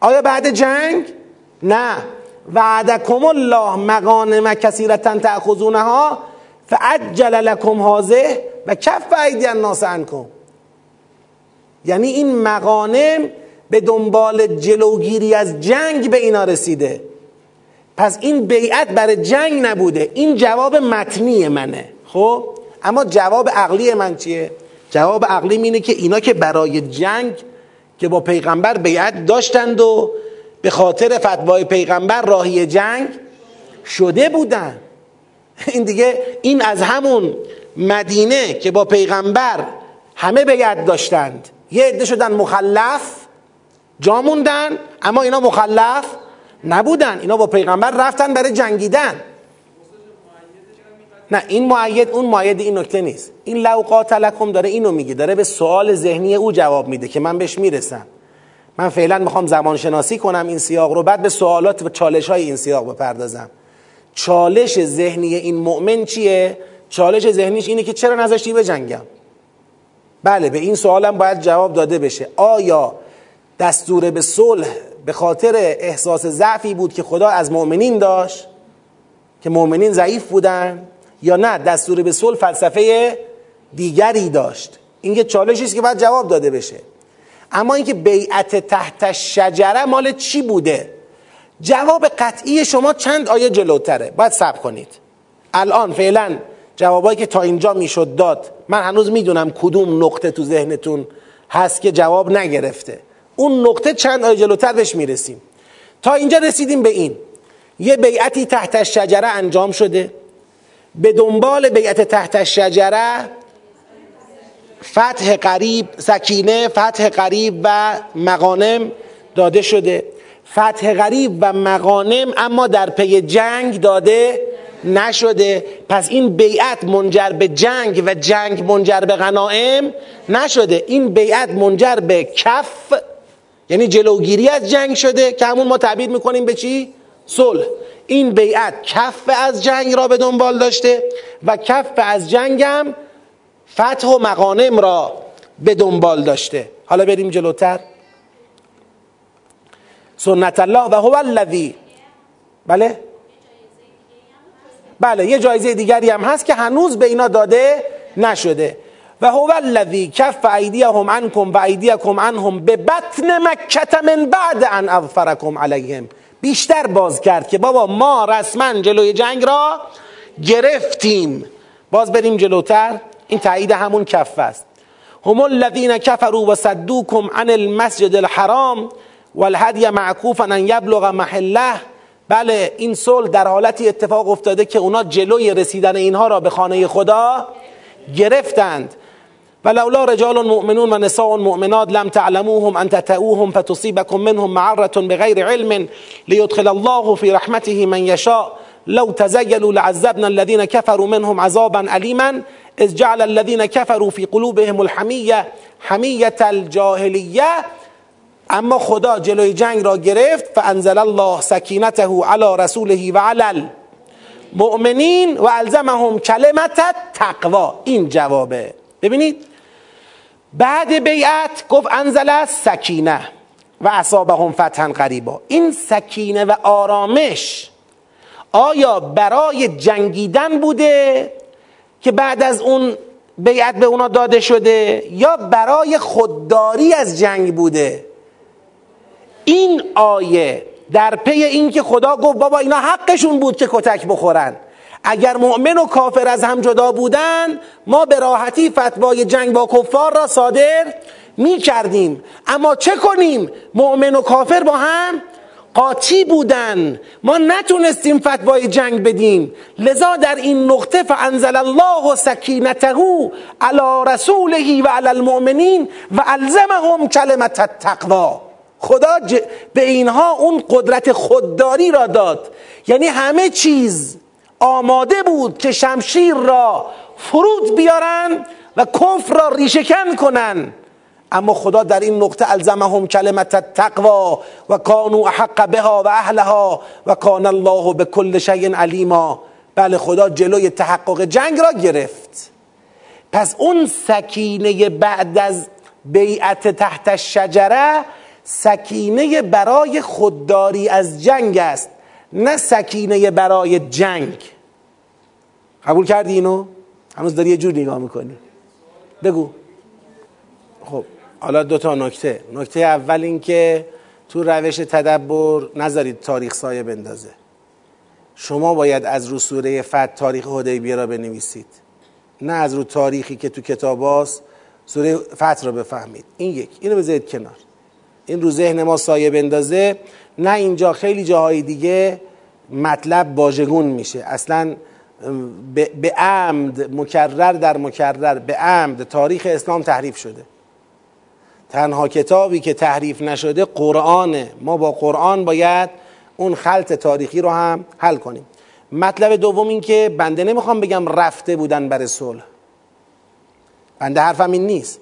آیا بعد جنگ؟ نه. وعدکم الله مغانم کثیرتا تأخذونها فعجل لکم هازه و کف ایدی الناس عنکم. یعنی این مغانم به دنبال جلوگیری از جنگ به اینا رسیده. پس این بیعت برای جنگ نبوده. این جواب متنی منه. خب؟ اما جواب عقلی من چیه؟ جواب عقلی اینه که اینا که برای جنگ که با پیغمبر بیعت داشتند و به خاطر فتوای پیغمبر راهی جنگ شده بودن. این دیگه این از همون مدینه که با پیغمبر همه بیعت داشتند. یه عده شدن مخلف جا موندن اما اینا مخلف نبودن. اینا با پیغمبر رفتن برای جنگیدن. نه این معید اون معید این نکته نیست. این لو قاتلکم داره اینو میگه داره به سوال ذهنی او جواب میده که من بهش می‌رسم. من فعلا می‌خوام زمان شناسی کنم این سیاق رو بعد به سوالات و چالش های این سیاق بپردازم. چالش ذهنی این مؤمن چیه؟ چالش ذهنیش اینه که چرا نذاشتی به جنگم؟ بله به این سوالم باید جواب داده بشه. آیا دستور به صلح به خاطر احساس ضعفی بود که خدا از مؤمنین داشت؟ که مؤمنین ضعیف بودن؟ یا نه دستور به صلح فلسفه دیگری داشت. این که چالشی است که باید جواب داده بشه. اما اینکه بیعت تحت شجره مال چی بوده؟ جواب قطعی شما چند آیه جلوتره؟ باید صبر کنید. الان فعلا جوابایی که تا اینجا می‌شد داد من هنوز می‌دونم کدوم نقطه تو ذهنتون هست که جواب نگرفته. اون نقطه چند آیه جلوتر بهش می‌رسیم. تا اینجا رسیدیم به این. یه بیعتی تحت شجره انجام شده. به دنبال بیعت تحت شجره فتح قریب سکینه فتح قریب و مغانم داده شده. فتح غریب و مغانم اما در پی جنگ داده نشده. پس این بیعت منجر به جنگ و جنگ منجر به غنائم نشده. این بیعت منجر به کف یعنی جلوگیری از جنگ شده که همون ما تعبیر می‌کنیم به چی؟ صلح. این بیعت کف از جنگ را به دنبال داشته و کف از جنگم فتح و مغانم را به دنبال داشته. حالا بریم جلوتر. سنت الله و هو الذی. بله؟ بله یه جایزه دیگری هم هست که هنوز به اینا داده نشده. و هو الذی کف ایدیهم عنکم و ایدیکم عنهم به بطن مکه من بعد ان اظفرکم علیهم. بیشتر باز کرد که بابا ما رسما جلوی جنگ را گرفتیم. باز بریم جلوتر. این تایید همون کف است. هم الذین کفروا و صدوکم عن المسجد الحرام والهدی معکوفا ان یبلغ محله. بله این صلح در حالتی اتفاق افتاده که اونا جلوی رسیدن اینها را به خانه خدا گرفتند. ولولا رجال مؤمنون و نساء مؤمنات لم تعلموهم ان تتعوهم فتصيبكم منهم معرة بغير علم ليدخل الله في رحمته من يشاء. لو تزيلوا لعذبنا الذين كفروا منهم عذابا أليما. اذ جعل الذين كفروا في قلوبهم الحمية حمية الجاهلية. اما خدا جلوی جنگ را گرفت فانزل الله سکینته علی رسوله و علی المؤمنین و الزمهم کلمت تقوا این جوابه. ببینید بعد بیعت گفت انزل سکینه و اصابهم فتحا قریبا. این سکینه و آرامش آیا برای جنگیدن بوده که بعد از اون بیعت به اونا داده شده یا برای خودداری از جنگ بوده؟ این آیه در پی این که خدا گفت بابا اینا حقشون بود که کتک بخورن. اگر مؤمن و کافر از هم جدا بودن ما به راحتی فتوای جنگ با کفار را صادر می کردیم اما چه کنیم؟ مؤمن و کافر با هم قاطی بودن. ما نتونستیم فتوای جنگ بدیم. لذا در این نقطه فانزل الله سکینته علی رسوله و علی المؤمنین و الزمهم کلمت التقوا خدا به اینها اون قدرت خودداری را داد. یعنی همه چیز آماده بود که شمشیر را فرود بیارن و کفر را ریشکن کنن. اما خدا در این نقطه الزمهم کلمت التقوا و کانوا احق بها و اهلها و کان الله به کل شیء علیما. بله خدا جلوی تحقق جنگ را گرفت. پس اون سکینه بعد از بیعت تحت شجره سکینه برای خودداری از جنگ است. نه سکینه برای جنگ. قبول کردی اینو؟ هنوز داری یه جور نگاه می‌کنی. بگو. خب حالا دو تا نکته. نکته اول این که تو روش تدبر نذارید تاریخ سایه بندازه. شما باید از رو سوره فت تاریخ حدیبیه را بنویسید. نه از رو تاریخی که تو کتاب هاست سوره فت را بفهمید. این یک. اینو بذارید کنار. این رو ذهن ما سایه بندازه. نه اینجا خیلی جاهای دیگه مطلب باژگون میشه. اصلا به عمد مکرر در مکرر به عمد تاریخ اسلام تحریف شده. تنها کتابی که تحریف نشده قرآنه ما با قرآن باید اون خلط تاریخی رو هم حل کنیم. مطلب دوم این که بنده نمی‌خوام بگم رفته بودن برای صلح. بنده حرفم این نیست.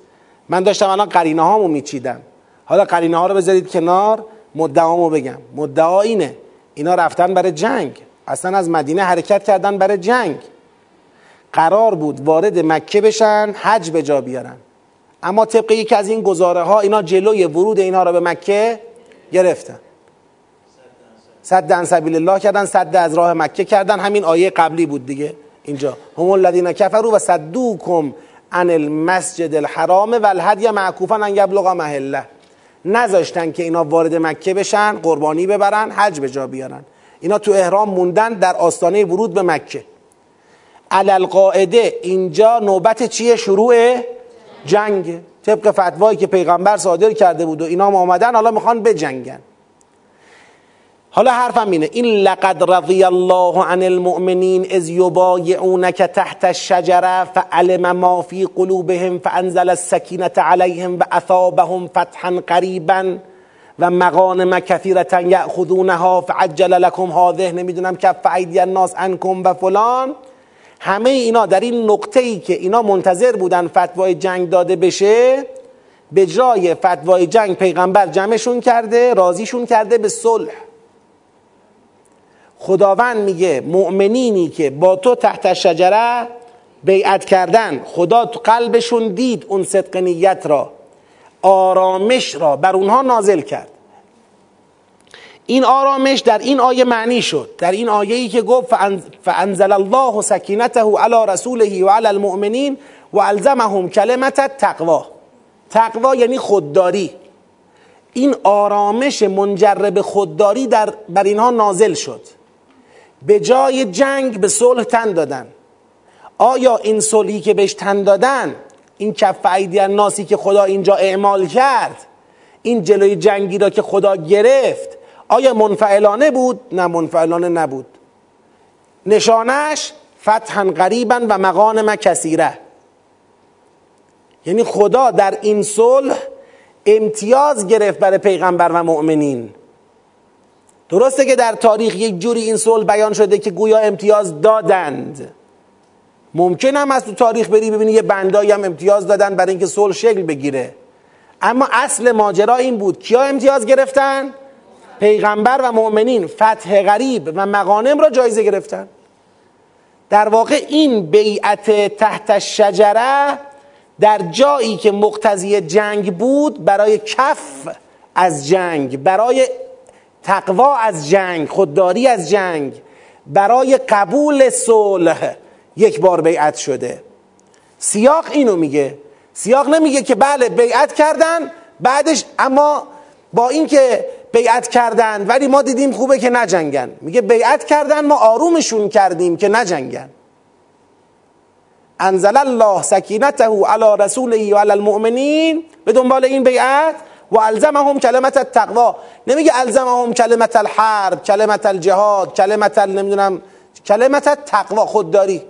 من داشتم الان قرینه هامو میچیدم. حالا قرینه ها رو بذارید کنار. مدعامو بگم. مدعا اینه. اینا رفتن برای جنگ. اصلا از مدینه حرکت کردن برای جنگ. قرار بود وارد مکه بشن حج به جا بیارن. اما طبق یکی از این گزاره ها اینا جلوی ورود اینا رو به مکه گرفتن. صد سبیل الله کردن صد از راه مکه کردن. همین آیه قبلی بود دیگه. اینجا. هم الذین کفروا و صدوکم عن المسجد الحرام و الهدی معکوفا ان یبلغ محله. نذاشتن که اینا وارد مکه بشن قربانی ببرن حج به جا بیارن. اینا تو احرام موندن در آستانه ورود به مکه. علل قاعده اینجا نوبت چیه؟ شروع جنگ. طبق فتوایی که پیغمبر صادر کرده بود و اینا هم آمدن حالا می‌خوان بجنگن. حالا حرفم اینه. این لقد رضی الله عن المؤمنین اذ یبایعونک تحت الشجره فعلم ما فی قلوبهم فانزل السکینه علیهم و اثابهم فتحا قریبا و مغانم کثیرتا یأخذونها فعجل لكم هذه نمی‌دونم کف ایدی الناس عنکم و فلان. همه اینا در این نقطه ای که اینا منتظر بودن فتوای جنگ داده بشه به جای فتوای جنگ پیغمبر جمعشون کرده راضیشون کرده به صلح. خداوند میگه مؤمنینی که با تو تحت شجره بیعت کردن خدا تو قلبشون دید اون صدق نیت را آرامش را بر اونها نازل کرد. این آرامش در این آیه معنی شد. در این آیه ای که گفت فانزل الله سکینته علی رسوله و علی المؤمنین و الزمهم کلمت تقوا. تقوا یعنی خودداری. این آرامش منجر خودداری در بر اینها نازل شد. به جای جنگ به صلح تن دادن. آیا این صلحی که بهش تن دادن این کف ایدی ناسی که خدا اینجا اعمال کرد این جلوی جنگی را که خدا گرفت آیا منفعلانه بود؟ نه منفعلانه نبود. نشانش فتحا قریبا و مقان کثیره. یعنی خدا در این صلح امتیاز گرفت برای پیغمبر و مؤمنین. درسته که در تاریخ یک جوری این صلح بیان شده که گویا امتیاز دادند. ممکن هم از تو تاریخ بری ببینی یه بندایی هم امتیاز دادن برای اینکه صلح شکل بگیره. اما اصل ماجرا این بود. کیا امتیاز گرفتن؟ پیغمبر و مؤمنین فتح غریب و مغانم را جایزه گرفتن. در واقع این بیعت تحت شجره در جایی که مقتضی جنگ بود برای کف از جنگ برای تقوا از جنگ خودداری از جنگ برای قبول صلح یک بار بیعت شده. سیاق اینو میگه. سیاق نمیگه که بله بیعت کردن بعدش اما با اینکه بیعت کردن ولی ما دیدیم خوبه که نجنگن. میگه بیعت کردن ما آرومشون کردیم که نجنگن. انزل الله سکینته علی رسوله و علی المؤمنین به دنبال این بیعت. و الزمهم کلمت التقوا. نمیگه الزمهم کلمت الحرب کلمت الجهاد کلمت نمی‌دونم کلمت التقوا خودداری.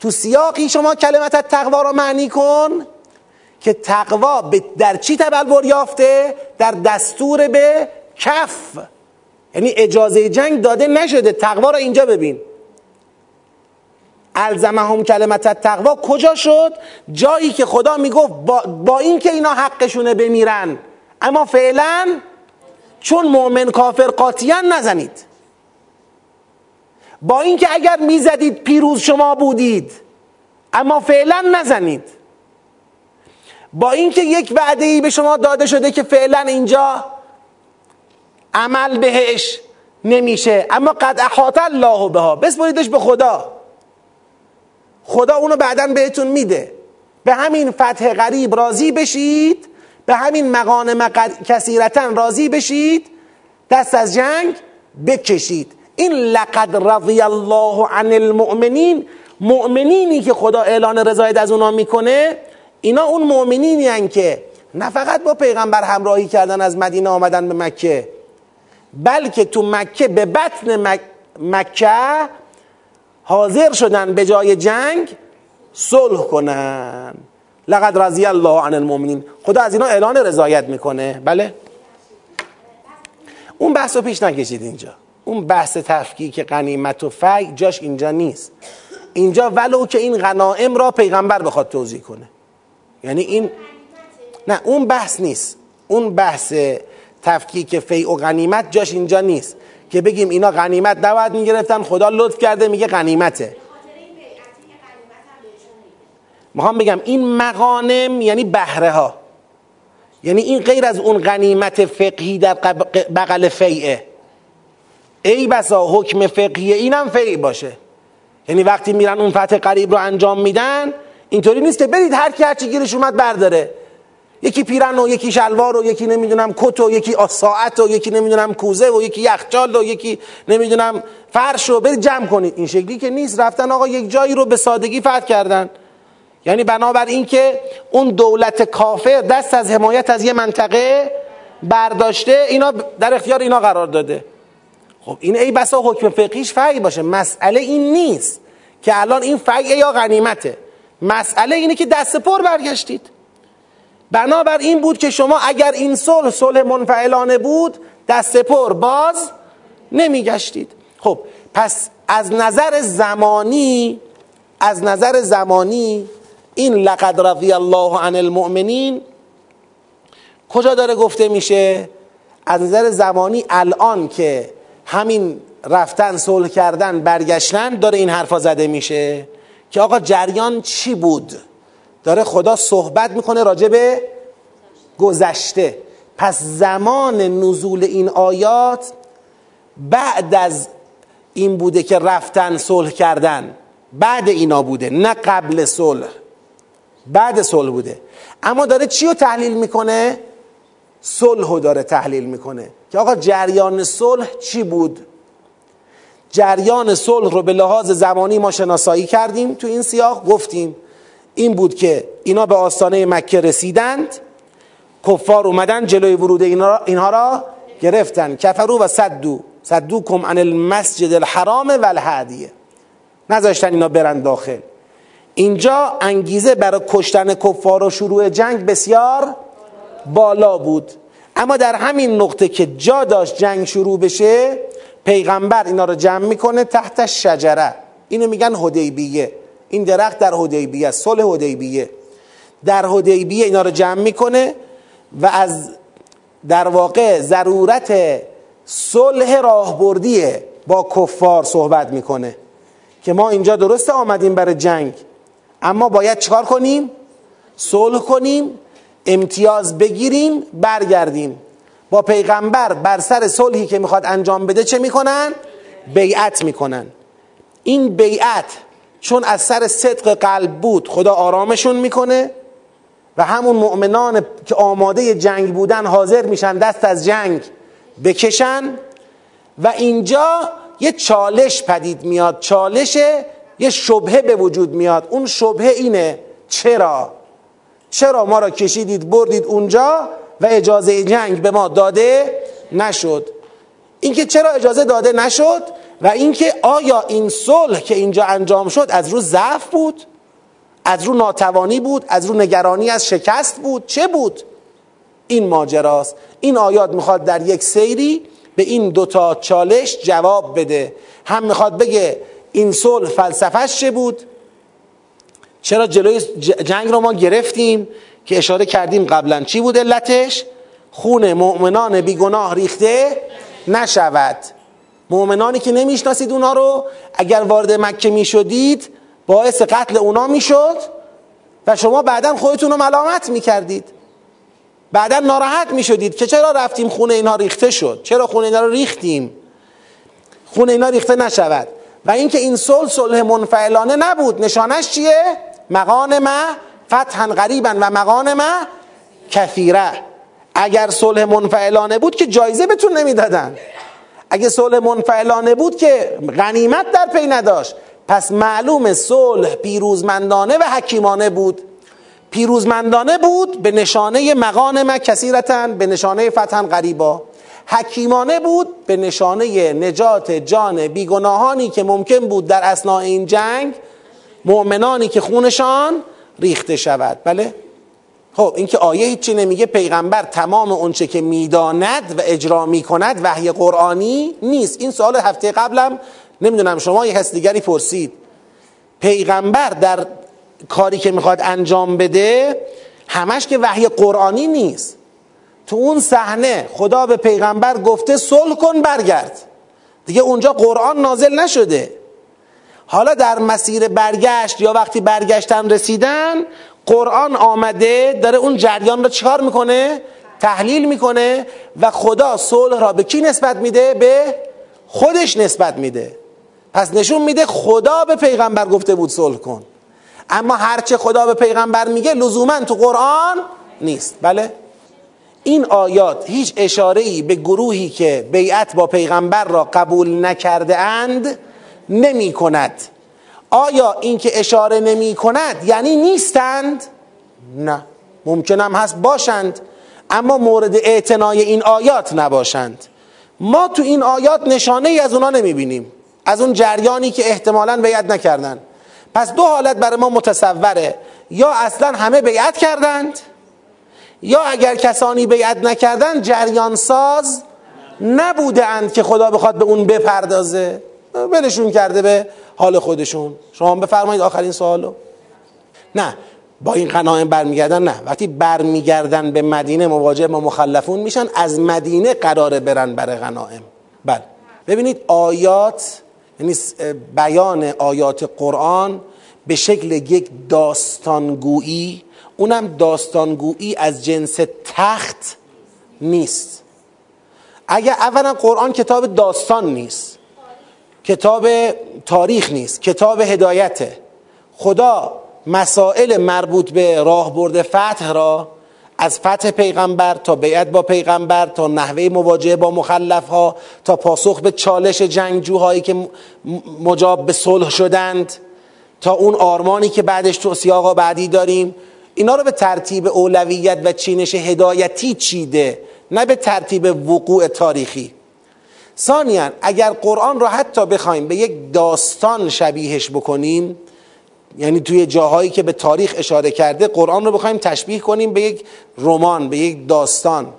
تو سیاقی شما کلمت التقوا رو معنی کن که تقوا در چی تبلور یافته؟ در دستور به کف. یعنی اجازه جنگ داده نشده. تقوا رو اینجا ببین. الزمهم کلمت تقوا کجا شد؟ جایی که خدا می‌گفت با, با اینکه اینا حقشونه بمیرن. اما فعلا چون مؤمن کافر قاطیان نزنید. با اینکه اگر می‌زدید پیروز شما بودید اما فعلا نزنید. با اینکه یک وعده ای به شما داده شده که فعلا اینجا عمل بهش نمیشه. اما قد احاط الله بها. بسپریدش به خدا. خدا اونو بعدا بهتون میده. به همین فتح غریب راضی بشید. به همین مقانم کثیرتا راضی بشید. دست از جنگ بکشید. این لقد رضی الله عن المؤمنین. مؤمنینی که خدا اعلان رضایت از اونا می‌کنه اینا اون مؤمنینی هن که نه فقط با پیغمبر همراهی کردن از مدینه آمدن به مکه بلکه تو مکه به بطن مکه حاضر شدن به جای جنگ صلح کنن. لقد رضی الله عن المؤمنین. خدا از اینا اعلان رضایت می‌کنه. بله؟ اون بحث رو پیش نکشید اینجا. اون بحث تفکیک غنیمت و فی جاش اینجا نیست. اینجا ولو که این غنائم را پیغمبر بخواد توضیح کنه. یعنی این نه اون بحث نیست. اون بحث تفکیک فی و غنیمت جاش اینجا نیست. که بگیم اینا غنیمت نباید می‌گرفتن خدا لطف کرده میگه غنیمته. می‌خوام بگم این مغانم یعنی بهره ها یعنی این غیر از اون غنیمت فقهی در بغل فیعه. ای بسا حکم فقهی اینم فقهی باشه. یعنی وقتی میرن اون فتح قریب رو انجام میدن اینطوری نیست که برید هر کی هرچی گیرش اومد برداره. یکی پیرن و یکی شلوار و یکی نمی‌دونم کت و یکی ساعت و یکی نمی‌دونم کوزه و یکی یخچال و یکی نمی‌دونم فرش رو برید جمع کنید. این شکلی که نیست. رفتن آقا یک جایی رو به سادگی فتح کردن. یعنی بنابر اینکه اون دولت کافر دست از حمایت از یه منطقه برداشته اینا در اختیار اینا قرار داده. خب این ای بسا حکم فقهیش فعی باشه. مسئله این نیست که الان این فعی یا غنیمته. مسئله اینه که دست پر برگشتید. بنابر این بود که شما اگر این صلح صلح منفعلانه بود دست پر باز نمیگشتید. خب پس از نظر زمانی از نظر زمانی این لقد رضی الله عن المؤمنین کجا داره گفته میشه؟ از نظر زمانی الان که همین رفتن صلح کردن برگشتن داره این حرفا زده میشه که آقا جریان چی بود؟ داره خدا صحبت می‌کنه راجع به گذشته. پس زمان نزول این آیات بعد از این بوده که رفتن صلح کردن. بعد اینا بوده نه قبل صلح. بعد صلح بوده. اما داره چی رو تحلیل می‌کنه؟ صلح رو داره تحلیل می‌کنه. که آقا جریان صلح چی بود؟ جریان صلح رو به لحاظ زمانی ما شناسایی کردیم تو این سیاق گفتیم. این بود که اینا به آستانه مکه رسیدند. کفار اومدن جلوی ورود اینها را گرفتن. کفرو و صدو صدو کم عن المسجد الحرام و الهدیه نذاشتن اینا برن داخل. اینجا انگیزه برای کشتن کفار و شروع جنگ بسیار بالا بود. اما در همین نقطه که جا داشت جنگ شروع بشه پیغمبر اینا رو جمع می‌کنه تحت شجره. اینو میگن هدیبیه این درخت در هدیبیه صلح هدیبیه در هدیبیه اینا رو جمع می‌کنه و از در واقع ضرورت صلح راهبردی با کفار صحبت می‌کنه که ما اینجا درست آمدیم برای جنگ. اما باید چکار کنیم؟ صلح کنیم امتیاز بگیریم برگردیم. با پیغمبر بر سر صلحی که می‌خواد انجام بده چه می‌کنن؟ بیعت می‌کنن. این بیعت چون از سر صدق قلب بود خدا آرامشون می‌کنه و همون مؤمنان که آماده جنگ بودن حاضر میشن دست از جنگ بکشن و اینجا یه چالش پدید میاد چالش یه شبهه به وجود میاد. اون شبهه اینه چرا؟ چرا ما را کشیدید بردید اونجا و اجازه جنگ به ما داده نشد؟ اینکه چرا اجازه داده نشد؟ و اینکه آیا این صلح که اینجا انجام شد از رو ضعف بود؟ از رو ناتوانی بود؟ از رو نگرانی از شکست بود؟ چه بود؟ این ماجراست. این آیات می‌خواد در یک سیری به این دوتا چالش جواب بده. هم می‌خواد بگه این صلح فلسفهش چه بود؟ چرا جلوی جنگ رو ما گرفتیم که اشاره کردیم قبلا چی بود علتش؟ خون مؤمنان بیگناه ریخته نشود. مؤمنانی که نمی‌شناسید اونا رو اگر وارد مکه می‌شدید باعث قتل اونا می‌شد و شما بعدا خودتون رو ملامت می‌کردید. بعدا ناراحت می‌شدید که چرا رفتیم خونه اینا ریخته شد؟ چرا خونه اینا رو ریختیم؟ خونه اینا ریخته نشود. و اینکه این صلح صلح منفعلانه نبود. نشانش چیه؟ مقان ما فتحا غریبا و مقان ما کثیره. اگر صلح منفعلانه بود که جایزه بهتون نمی‌دادن. اگه صلح منفعلانه بود که غنیمت در پی نداشت. پس معلوم صلح پیروزمندانه و حکیمانه بود. پیروزمندانه بود به نشانه مقان ما کثیرتن به نشانه فتحا غریبا. حکیمانه بود به نشانه نجات جان بیگناهانی که ممکن بود در اسناع این جنگ مؤمنانی که خونشان ریخته شود. بله؟ خب این که آیه هیچی نمیگه پیغمبر تمام اونچه که می‌داند و اجرا می‌کند وحی قرآنی نیست. این سوال هفته قبلم نمی‌دونم شما یک کس دیگری پرسید. پیغمبر در کاری که می‌خواد انجام بده همش که وحی قرآنی نیست. تو اون صحنه خدا به پیغمبر گفته صلح کن برگرد. دیگه اونجا قرآن نازل نشده. حالا در مسیر برگشت یا وقتی برگشتن رسیدن قرآن آمده داره اون جریان رو چکار می‌کنه؟ تحلیل می‌کنه و خدا صلح را به کی نسبت میده؟ به خودش نسبت میده پس نشون میده خدا به پیغمبر گفته بود صلح کن اما هرچه خدا به پیغمبر میگه لزوما تو قرآن نیست بله این آیات هیچ اشاره ای به گروهی که بیعت با پیغمبر را قبول نکرده اند نمی کند آیا این که اشاره نمی کند یعنی نیستند؟ نه. ممکنم هست باشند اما مورد اعتنای این آیات نباشند. ما تو این آیات نشانه ای از اونا نمی بینیم. از اون جریانی که احتمالا بیعت نکردند پس دو حالت برای ما متصوره. یا اصلا همه بیعت کردند یا اگر کسانی بیعت نکردند جریان ساز نبوده اند که خدا بخواد به اون بپردازه. ولشون کرده به حال خودشون. شما بفرمایید آخرین سوالو. نه با این قناعم برمیگردن نه. وقتی برمیگردن به مدینه مواجه با مخلفون میشن از مدینه قراره برن برای غنائم بله. ببینید آیات یعنی بیان آیات قرآن به شکل یک داستانگویی. اونم داستانگویی از جنس تخت نیست. اگر اولا قرآن کتاب داستان نیست. کتاب تاریخ نیست کتاب هدایته. خدا مسائل مربوط به راه برده فتح را از فتح پیغمبر تا بیعت با پیغمبر تا نحوه مواجهه با مخلف ها تا پاسخ به چالش جنگجوهایی که مجاب به صلح شدند تا اون آرمانی که بعدش تو سیاقا بعدی داریم. اینا رو به ترتیب اولویت و چینش هدایتی چیده نه به ترتیب وقوع تاریخی. ثانیا اگر قرآن رو حتی بخوایم به یک داستان شبیهش بکنیم یعنی توی جاهایی که به تاریخ اشاره کرده قرآن رو بخوایم تشبیه کنیم به یک رمان به یک داستان.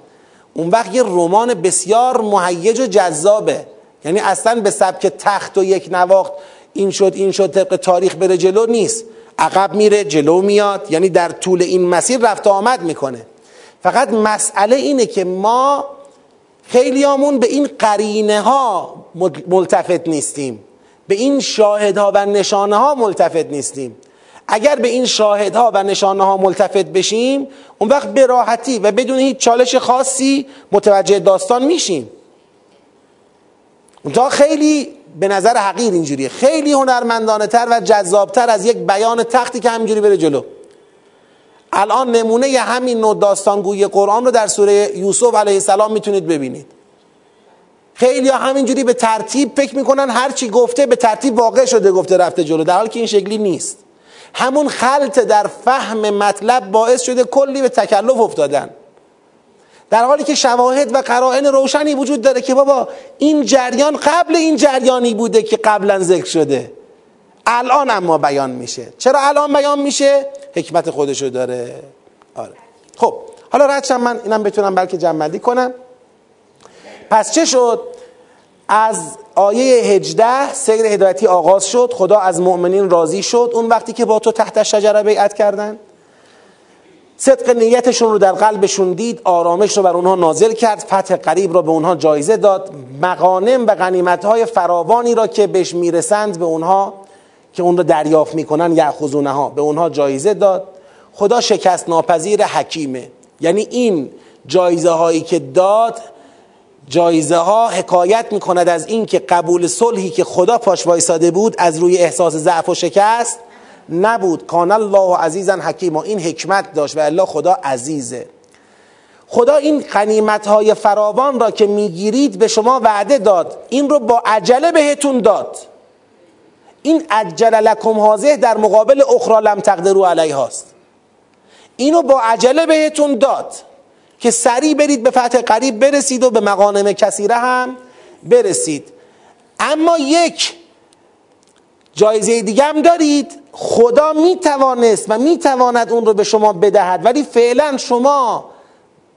اون وقت یه رمان بسیار مهیج و جذابه. یعنی اصلا به سبک تخت و یک نواخت این شد این شد طبق تاریخ بره جلو نیست. عقب میره جلو میاد یعنی در طول این مسیر رفت آمد می‌کنه. فقط مسئله اینه که ما خیلیامون به این قرینه ها ملتفت نیستیم. به این شاهدها و نشانه ها ملتفت نیستیم. اگر به این شاهدها و نشانه ها ملتفت بشیم اون وقت به راحتی و بدون هیچ چالش خاصی متوجه داستان میشیم. تا خیلی به نظر حقیر اینجوریه. خیلی هنرمندانه تر و جذابتر از یک بیان تختی که همینجوری بره جلو. الان نمونه همین نوع داستانگوی قرآن رو در سوره یوسف علیه السلام می‌تونید ببینید. خیلی ها همینجوری به ترتیب فکر می‌کنن هر چی گفته به ترتیب واقع شده گفته رفته جلو در حالی که این شکلی نیست. همون خلط در فهم مطلب باعث شده کلی به تکلف افتادن. در حالی که شواهد و قرائن روشنی وجود داره که بابا این جریان قبل این جریانی بوده که قبلا ذکر شده. الان اما بیان میشه. چرا الان بیان میشه؟ حکمت خودشو داره. آره. خب حالا ردشم من اینم بتونم بلکه جمع کنم. پس چه شد؟ از آیه 18 سیر هدایتی آغاز شد خدا از مؤمنین راضی شد. اون وقتی که با تو تحت شجره بیعت کردن. صدق نیتشون رو در قلبشون دید آرامش رو بر اونها نازل کرد فتح قریب رو به اونها جایزه داد. مغانم و غنیمتهای فراوانی را که بهش می‌رسند به اونها که اون رو دریافت می‌کنن یعخذونه ها به اونها جایزه داد. خدا شکست ناپذیر حکیمه. یعنی این جایزه هایی که داد جایزه ها حکایت می کند از این که قبول صلحی که خدا پاش وایساده بود از روی احساس ضعف و شکست نبود. کان الله عزیزا حکیم این حکمت داشت و الله خدا عزیزه. خدا این قنیمت های فراوان را که می‌گیرید به شما وعده داد. این رو با عجله بهتون داد. این عجل لکم حاضه در مقابل اخرى لم تقدروا علیه هاست اینو با عجله بهتون داد که سریع برید به فتح قریب برسید و به مقانم کثیره هم برسید. اما یک جایزه دیگه هم دارید. خدا می‌توانست و می‌تواند اون رو به شما بدهد. ولی فعلا شما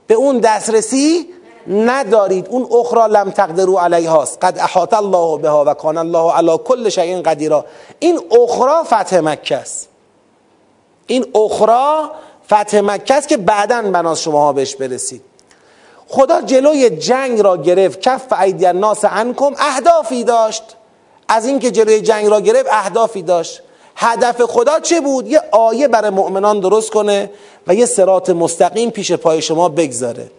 به اون دسترسی ندارید. اون اخرى لم تقدروا علیهاست. قد احاط الله بها و کان الله علی کل شیء قدیرا. این اخرى فتح مکه است. این اخرى فتح مکه است که بعدا بناس شما بهش برسید. خدا جلوی جنگ را گرفت. کف ایدی الناس عنکم. اهدافی داشت. از اینکه جلوی جنگ را گرفت اهدافی داشت. هدف خدا چه بود؟ یه آیه برای مؤمنان درست کنه و یه سرات مستقیم پیش پای شما بگذاره.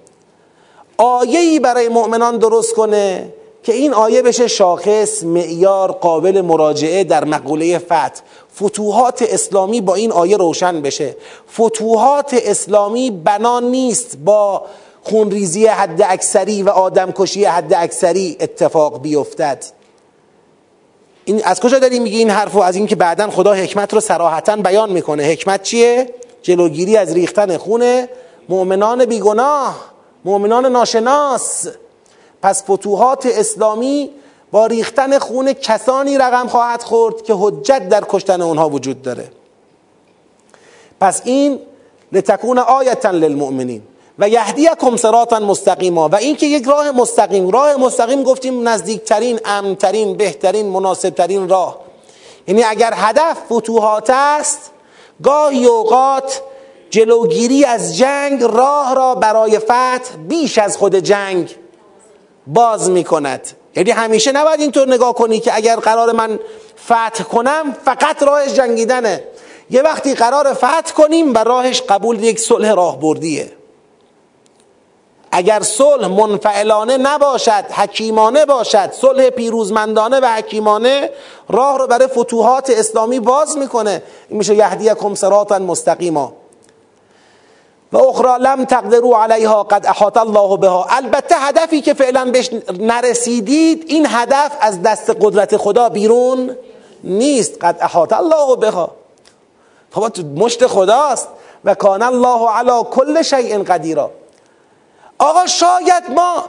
آیه ای برای مؤمنان درست کنه که این آیه بشه شاخص معیار قابل مراجعه در مقوله فتح. فتوحات اسلامی با این آیه روشن بشه. فتوحات اسلامی بنا نیست با خونریزی حد اکثری و آدمکشی حد اکثری اتفاق بیفتد. این از کجا داری میگی این حرفو؟ از اینکه بعدا خدا حکمت رو صراحتا بیان می‌کنه. حکمت چیه؟ جلوگیری از ریختن خون مؤمنان بیگناه. مؤمنان ناشناس. پس فتوحات اسلامی با ریختن خون کسانی رقم خواهد خورد که حجت در کشتن اونها وجود داره. پس این لتکون آیتا للمؤمنین و یهدیکم صراطا مستقیما. و اینکه یک راه مستقیم راه مستقیم گفتیم نزدیکترین امنترین بهترین مناسبترین راه. یعنی اگر هدف فتوحات است گاهی اوقات جلوگیری از جنگ راه را برای فتح بیش از خود جنگ باز می کند یعنی همیشه نباید اینطور نگاه کنی که اگر قرار من فتح کنم فقط راهش جنگیدنه. یه وقتی قرار فتح کنیم و راهش قبول یک صلح راهبردیه. اگر صلح منفعلانه نباشد حکیمانه باشد صلح پیروزمندانه و حکیمانه راه رو برای فتوحات اسلامی باز می‌کنه. این میشه یهدیکم صراطا مستقیما. و اخرى لم تقدروا علیها قد احاط الله بها. البته هدفی که فعلا بهش نرسیدید این هدف از دست قدرت خدا بیرون نیست. قد احاط الله بها. بابا تو مشت خداست و کان الله علی کل شیء قدیرا. آقا شاید ما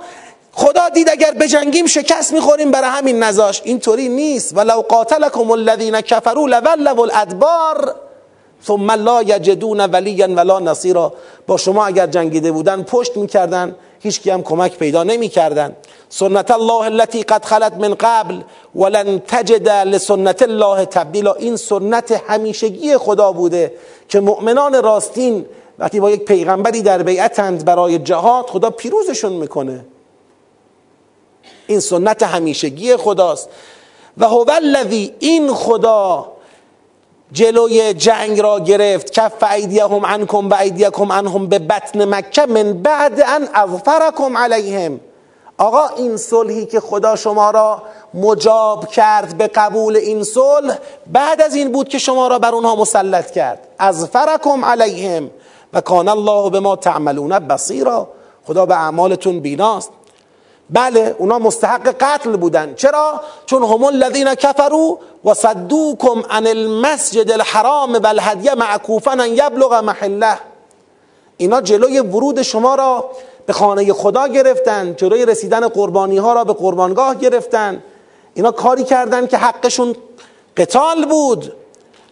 خدا دید اگر بجنگیم شکست می‌خوریم برای همین نذاش اینطوری نیست. ولو قاتلکم الذین کفروا لولوا الادبار. ثم لا یجدون ولیا ولا نصیرا. با شما اگر جنگیده بودن پشت می‌کردن هیچ هم کمک پیدا نمی‌کردن. سنت الله التي قد خلت من قبل ولن تجد لسنت الله تبدیلا. این سنت همیشگی خدا بوده که مؤمنان راستین وقتی با یک پیغمبری در بیعتند برای جهاد خدا پیروزشون می‌کنه. این سنت همیشگی خداست. و هو الذی این خدا جلوی جنگ را گرفت. کف ایدیهم عنکم و ایدیکم عنهم به بطن مکه من بعد ان اظفرکم علیهم. آقا این صلحی که خدا شما را مجاب کرد به قبول این صلح بعد از این بود که شما را بر اونها مسلط کرد. از فرکم علیهم و کان الله به ما تعملون بصیرا. خدا به اعمالتون بیناست. بله اونا مستحق قتل بودن. چرا؟ چون هم الذین کفروا و صدوکم عن المسجد الحرام و الهدی معکوفا ان یبلغ محله. اینا جلوی ورود شما را به خانه خدا گرفتن جلوی رسیدن قربانی ها را به قربانگاه گرفتن. اینا کاری کردن که حقشون قتال بود.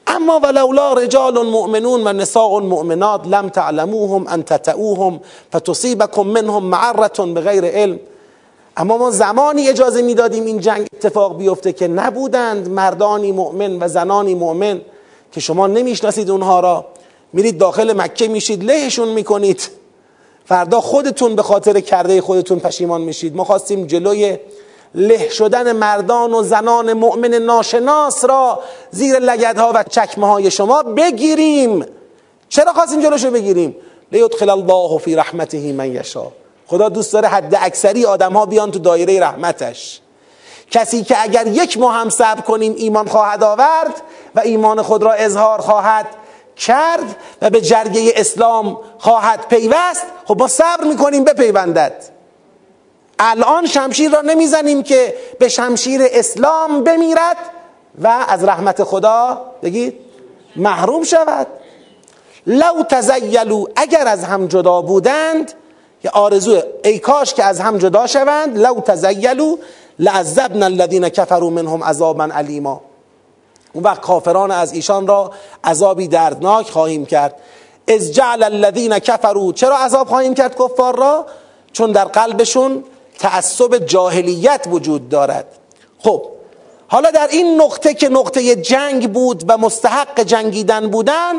اما ولولا رجال مؤمنون و نساء مؤمنات لم تعلموهم ان تتعوهم فتصيبكم منهم معرة بغیر علم. اما ما زمانی اجازه می‌دادیم این جنگ اتفاق بیفته که نبودند مردانی مؤمن و زنانی مؤمن که شما نمی‌شناسید اونها را. میرید داخل مکه میشید لهشون می‌کنید. فردا خودتون به خاطر کرده خودتون پشیمان میشید. ما خواستیم جلوی له شدن مردان و زنان مؤمن ناشناس را زیر لگدها و چکمه های شما بگیریم. چرا خواستیم جلوشو بگیریم؟ لیدخل الله فی رحمته من یشا خدا دوست داره حد اکثری آدم ها بیان تو دایره رحمتش. کسی که اگر یک ماه هم صبر کنیم ایمان خواهد آورد و ایمان خود را اظهار خواهد کرد و به جرگه اسلام خواهد پیوست خب ما صبر می‌کنیم بپیوندد الان شمشیر را نمی‌زنیم که به شمشیر اسلام بمیرد و از رحمت خدا بگید محروم شود. لو تزیلو اگر از هم جدا بودند که آرزو ای کاش که از هم جدا شوند لو تزیلو لعذبنا الذین کفروا منهم عذابا علیما اون وقت کافران از ایشان را عذابی دردناک خواهیم کرد. از جعل الذین کفروا چرا عذاب خواهیم کرد کفار را؟ چون در قلبشون تعصب جاهلیت وجود دارد. خب حالا در این نقطه که نقطه جنگ بود و مستحق جنگیدن بودن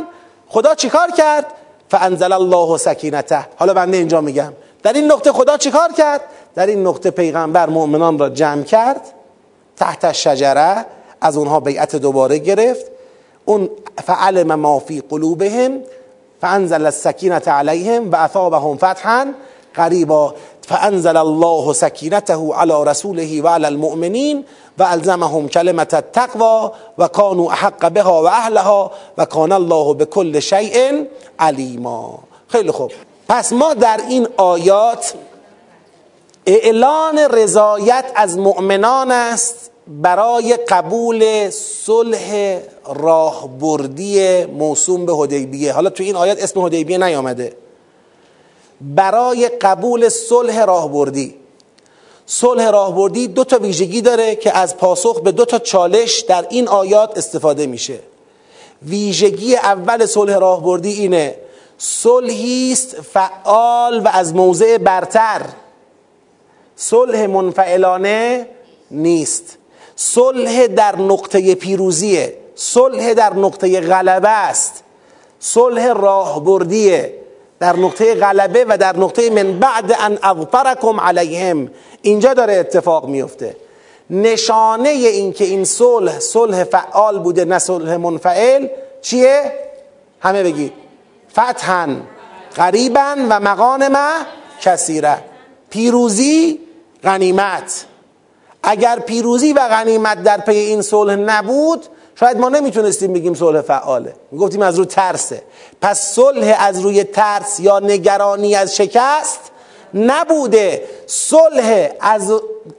خدا چیکار کرد؟ فانزل الله سکینته. حالا بنده اینجا میگم. در این نقطه خدا چیکار کرد؟ در این نقطه پیغمبر مؤمنان را جمع کرد. تحت شجره از اونها بیعت دوباره گرفت. اون فعلم ما فی قلوبهم فانزل السکینه علیهم و اثابهم فتحا. قریبا فانزل الله سکینته علی رسوله و علی المؤمنین و الزمهم کلمت التقوا و کانوا احق بها و اهلها و کان الله بكل شیء علیما. خیلی خوب. پس ما در این آیات اعلان رضایت از مؤمنان است برای قبول صلح راهبردی موسوم به حدیبیه. حالا تو این آیات اسم حدیبیه نیامده. برای قبول صلح راهبردی. صلح راهبردی دو تا ویژگی داره که از پاسخ به دو تا چالش در این آیات استفاده میشه. ویژگی اول صلح راهبردی اینه صلحی است فعال و از موضع برتر. صلح منفعلانه نیست. صلح در نقطه پیروزیه. صلح در نقطه غلبه است. صلح راهبردیه. در نقطه غلبه و در نقطه من بعد ان اغفرکم علیهم. اینجا داره اتفاق میفته. نشانه این که این صلح صلح فعال بوده نه صلح منفعل چیه؟ همه بگید. فتحا قریبا و مغانم کثیره. پیروزی غنیمت. اگر پیروزی و غنیمت در پی این صلح نبود شاید ما نمی‌تونستیم بگیم صلح فعاله. می‌گفتیم از روی ترسه. پس صلح از روی ترس یا نگرانی از شکست نبوده. صلح از,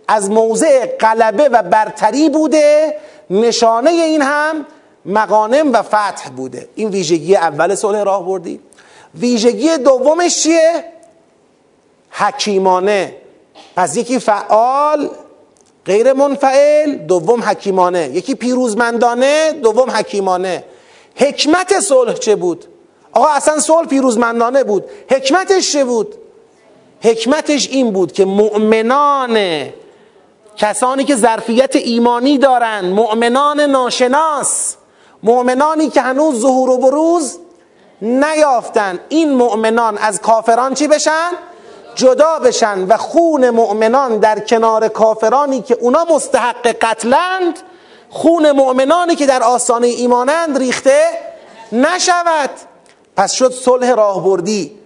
از موضع قلبه و برتری بوده. نشانه این هم مغانم و فتح بوده. این ویژگی اول صلح راه بردی. ویژگی دومش چیه؟ حکیمانه. پس یکی فعال غیر منفعل دوم حکیمانه. یکی پیروزمندانه دوم حکیمانه. حکمت صلح چه بود؟ آقا اصلا صلح پیروزمندانه بود. حکمتش چه بود؟ حکمتش این بود که مؤمنان کسانی که ظرفیت ایمانی دارن مؤمنان ناشناس مؤمنانی که هنوز ظهور و بروز نیافتن. این مؤمنان از کافران چی بشن؟ جدا بشن و خون مؤمنان در کنار کافرانی که اونا مستحق قتلند خون مؤمنانی که در آستانه ایمانند ریخته نشود. پس شد صلح راهبردی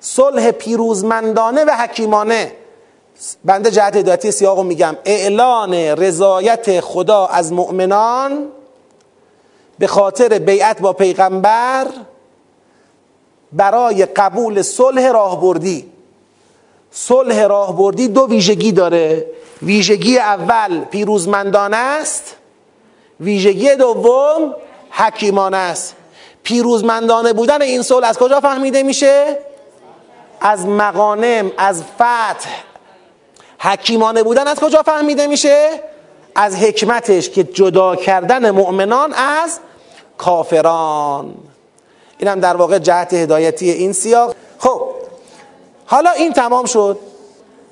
صلح پیروزمندانه و حکیمانه. بنده جهت هدایتی سیاقو میگم. اعلان رضایت خدا از مؤمنان به خاطر بیعت با پیغمبر برای قبول صلح راهبردی. صلح راهبردی دو ویژگی داره. ویژگی اول پیروزمندانه است. ویژگی دوم حکیمانه است. پیروزمندانه بودن این صلح از کجا فهمیده میشه؟ از مغانم از فتح. حکیمانه بودن از کجا فهمیده میشه؟ از حکمتش که جدا کردن مؤمنان از کافران. اینم در واقع جهت هدایتی این سیاق. خب حالا این تمام شد.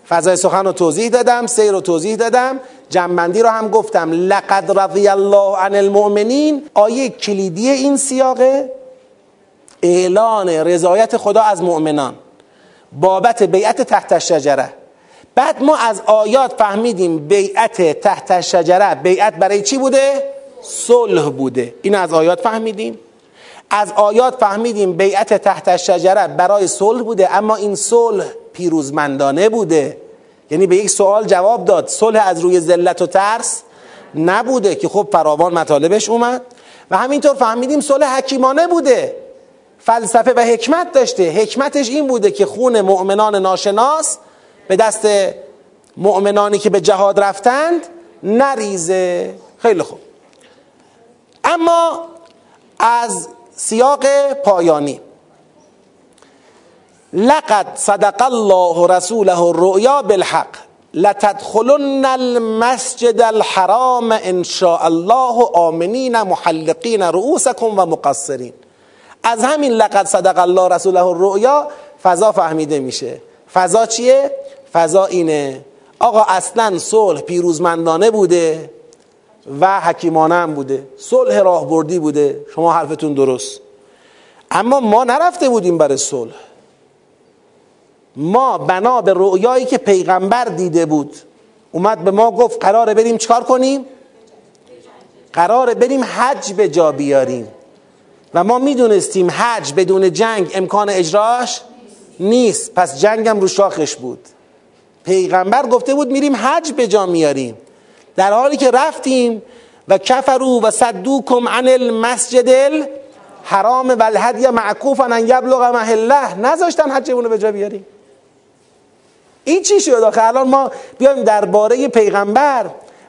فضای سخن رو توضیح دادم سیر رو توضیح دادم جنبندی رو هم گفتم. لقد رضی الله عن المؤمنین. آیه کلیدی این سیاقه. اعلان رضایت خدا از مؤمنان. بابت بیعت تحت شجره بعد ما از آیات فهمیدیم بیعت تحت شجره بیعت برای چی بوده؟ صلح بوده. این از آیات فهمیدیم. از آیات فهمیدیم بیعت تحت شجره برای صلح بوده اما این صلح پیروزمندانه بوده. یعنی به یک سوال جواب داد صلح از روی ذلت و ترس نبوده که خب فراوان مطالبش اومد. و همینطور فهمیدیم صلح حکیمانه بوده فلسفه و حکمت داشته. حکمتش این بوده که خون مؤمنان ناشناس به دست مؤمنانی که به جهاد رفتند نریزه. خیلی خوب. اما از سیاق پایانی. لقد صدق الله رسوله الرؤیا بالحق. لتدخلن المسجد الحرام ان شاء الله. آمنین محلقین رؤوسکم و مقصرین. از همین لقد صدق الله رسوله الرؤیا فضا فهمیده میشه. فضا چیه؟ فضا اینه. آقا اصلا صلح پیروزمندانه بوده. و حکیمانه هم بوده. صلح راهبردی بوده. شما حرفتون درست. اما ما نرفته بودیم برای صلح. ما بنا به رؤیایی که پیغمبر دیده بود. اومد به ما گفت قراره بریم چکار کنیم؟ قراره بریم حج به جا بیاریم. و ما می‌دونستیم حج بدون جنگ امکان اجراش نیست. پس جنگم رو شاخش بود. پیغمبر گفته بود میریم حج به جا میاریم. در حالی که رفتیم و کفرو و صدوکم عن المسجد الحرام و الهدی معکوفا ان یبلغ محله نذاشتن حجمون رو به جا بیاریم. این چی شد آخه؟ الان ما بیایم درباره پیغمبر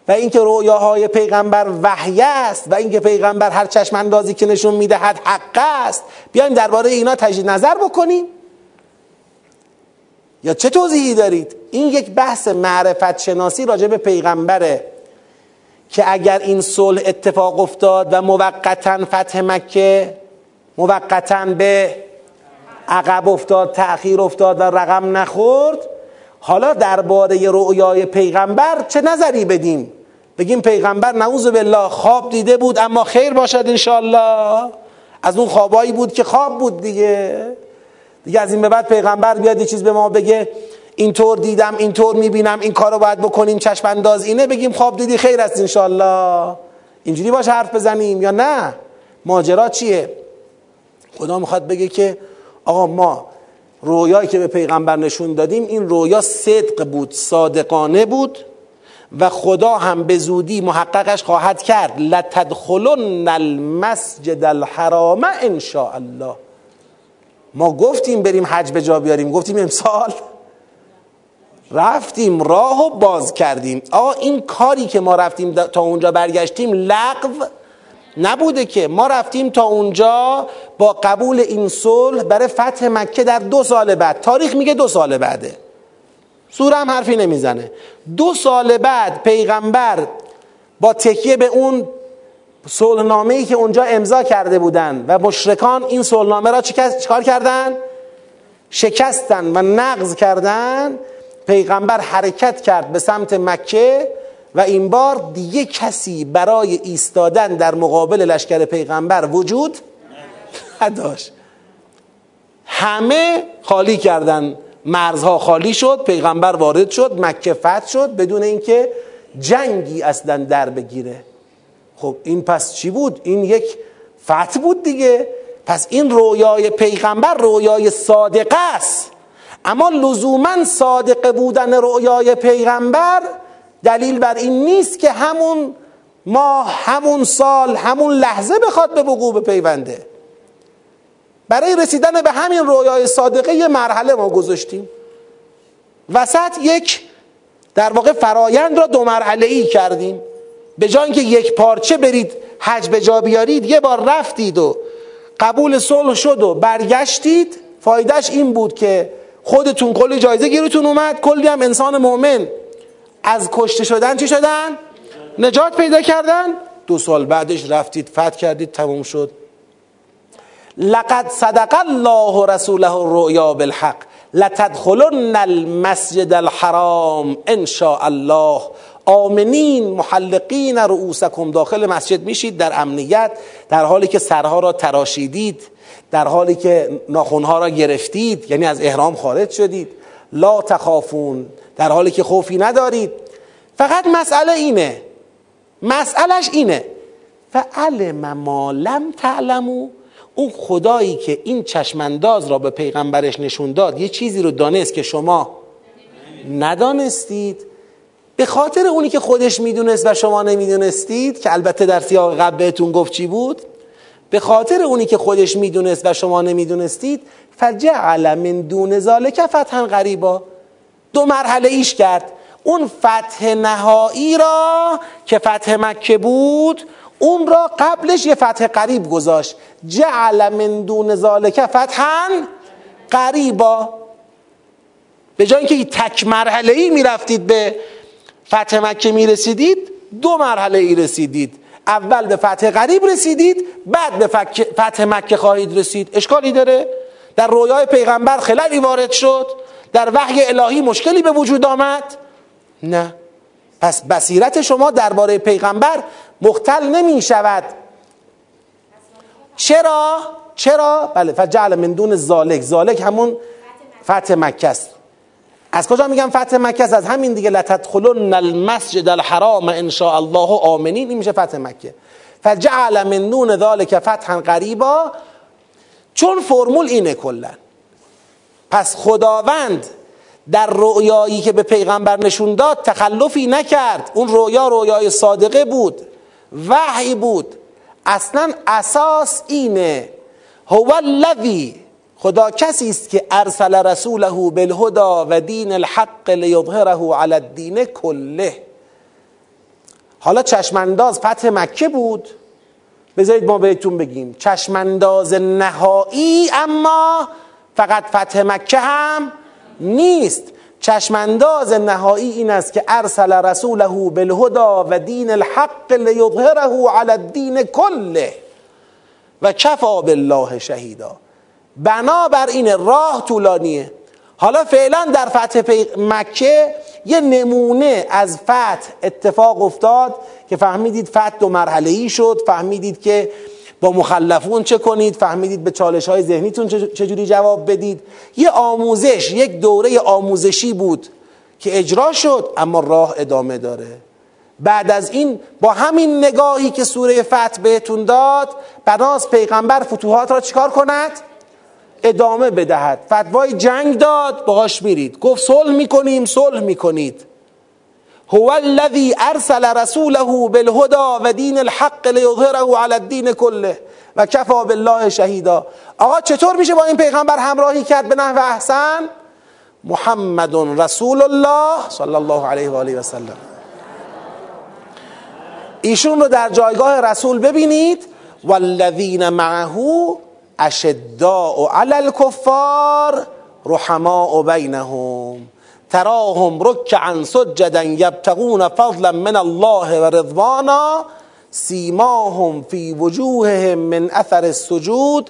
و اینکه رویاهای پیغمبر وحی است و اینکه پیغمبر هر چشم اندازی که نشون می‌دهد حق است. بیایم درباره اینا تجدید نظر بکنیم. یا چه توضیحی دارید؟ این یک بحث معرفت شناسی راجع به پیغمبره. که اگر این صلح اتفاق افتاد و موقتا فتح مکه موقتا به عقب افتاد تأخیر افتاد و رقم نخورد حالا درباره رؤیای پیغمبر چه نظری بدیم؟ بگیم پیغمبر نعوذ بالله خواب دیده بود اما خیر باشد انشالله از اون خوابایی بود که خواب بود دیگه. دیگه از این به بعد پیغمبر بیاد یه چیز به ما بگه. اینطور دیدم اینطور می‌بینم این کارو باید بکنیم چشم انداز اینه بگیم خواب دیدی خیر است انشالله اینجوری باش حرف بزنیم یا نه؟ ماجرا چیه؟ خدا می‌خواد بگه که آقا ما رویایی که به پیغمبر نشون دادیم این رویا صدق بود صادقانه بود و خدا هم به زودی محققش خواهد کرد. لتدخلن المسجد الحرام ان الله ما گفتیم بریم حج به جا بیاریم گفتیم امسال. رفتیم راه و باز کردیم. آقا این کاری که ما رفتیم تا اونجا برگشتیم لغو نبوده که. ما رفتیم تا اونجا با قبول این صلح برای فتح مکه در دو سال بعد. تاریخ میگه دو سال بعده. سوره هم حرفی نمی‌زنه. دو سال بعد پیغمبر با تکیه به اون صلحنامه ای که اونجا امضا کرده بودن و مشرکان این صلحنامه را چیکار کردن؟ شکستن و نقض کردن. پیغمبر حرکت کرد به سمت مکه و این بار دیگه کسی برای ایستادن در مقابل لشکر پیغمبر وجود نداشت. همه خالی کردن. مرزها خالی شد پیغمبر وارد شد مکه فتح شد بدون اینکه جنگی اصلا در بگیره. خب این پس چی بود؟ این یک فتح بود دیگه. پس این رویای پیغمبر رویای صادقه است. اما لزوما صادق بودن رویای پیغمبر دلیل بر این نیست که همون ماه همون سال همون لحظه بخواد به وقوع بپیونده. برای رسیدن به همین رویای صادقه یه مرحله ما گذاشتیم. وسط یک در واقع فرایند را دو مرحله ای کردیم. به جای اینکه یک پارچه برید حج به جا بیارید یه بار رفتید و قبول صلح شد و برگشتید. فایدهش این بود که خودتون کلی جایزه گیرتون اومد کلی هم انسان مؤمن. از کشته شدن چی شدن؟ نجات پیدا کردن. دو سال بعدش رفتید فتح کردید تموم شد. لقد صدق الله رسوله الرؤیا بالحق. لتدخلن المسجد الحرام ان شاء الله. آمنین محلقین رؤوسکم. داخل مسجد میشید در امنیت در حالی که سرها را تراشیدید. در حالی که ناخونها را گرفتید یعنی از احرام خارج شدید. لا تخافون در حالی که خوفی ندارید. فقط مسئله اینه. مسئلهش اینه. فعلم ما لم تعلمو. اون خدایی که این چشمانداز را به پیغمبرش نشون داد یه چیزی رو دانست که شما ندانستید. به خاطر اونی که خودش می‌دونست و شما نمی‌دونستید که البته در سیاق قبل بهتون گفت چی بود؟ به خاطر اونی که خودش می‌دونست و شما نمی‌دونستید فجعل من دون ذالک فتحا غریبا. دو مرحله ایش کرد. اون فتح نهایی را که فتح مکه بود اون را قبلش یه فتح قریب گذاشت. جعل من دون ذالک فتحا قریبا به جای اینکه تک مرحله ای می‌رفتید به فتح مکه می‌رسیدید دو مرحله ای رسیدید. اول به فتح قریب رسیدید بعد به فتح مکه خواهید رسید. اشکالی داره؟ در رویای پیغمبر خلالی وارد شد. در وحی الهی مشکلی به وجود آمد؟ نه. پس بصیرت شما درباره پیغمبر مختل نمی شود. چرا؟ چرا؟ بله فجعل من دون زالک. زالک همون فتح مکه است. از کجا میگم فتح مکه؟ از همین دیگه لتدخلن المسجد الحرام ان شاء الله آمنین. میشه فتح مکه. فجعل من دون ذالک فتحا قریبا. چون فرمول اینه کلا. پس خداوند در رؤیایی که به پیغمبر نشون داد تخلفی نکرد. اون رؤیا رؤیای صادقه بود. وحی بود. اصلا اساس اینه. هو الذی خدا کسی است که ارسل رسوله بالهدا و دین الحق لیظهره علی الدین کله. حالا چشمانداز فتح مکه بود. بذارید ما بهتون بگیم. چشمانداز نهایی اما فقط فتح مکه هم نیست. چشمانداز نهایی این است که ارسل رسوله بالهدا و دین الحق لیظهره علی الدین کله. و کفا بالله شهیدا. بنابر این راه طولانیه. حالا فعلا در فتح مکه یه نمونه از فتح اتفاق افتاد که فهمیدید فتح دو مرحله ای شد فهمیدید که با مخلفون چه کنید فهمیدید به چالش های ذهنیتون چجوری جواب بدید. یه آموزش یک دوره آموزشی بود که اجرا شد اما راه ادامه داره. بعد از این با همین نگاهی که سوره فتح بهتون داد بناس پیغمبر فتوحات را چیکار کند؟ ادامه بدهد. فتوای جنگ داد باهاش میرید. گفت صلح می‌کنیم صلح می‌کنید. هو الذي ارسل رسوله بالهدى و دین الحق لیظهره علی الدین کله و کفا بالله شهیدا. آقا چطور میشه با این پیغمبر همراهی کرد به نحو احسن؟ محمد رسول الله صلی الله علیه و آله و سلم. ایشون رو در جایگاه رسول ببینید. والذین معه اشداء علی الكفار رحماء بینهم تراهم رکعا سجدا یبتغون فضلا من الله و رضوانا سیماهم فی وجوههم من اثر السجود.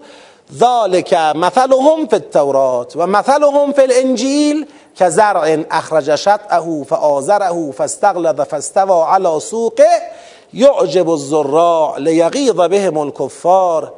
ذلك مثلهم في التورات و مثلهم في الانجیل كزرع اخرج شطأه فآزره فاستغلظ فاستوى على سوقه. يعجب الزراع ليغيظ بهم الكفار.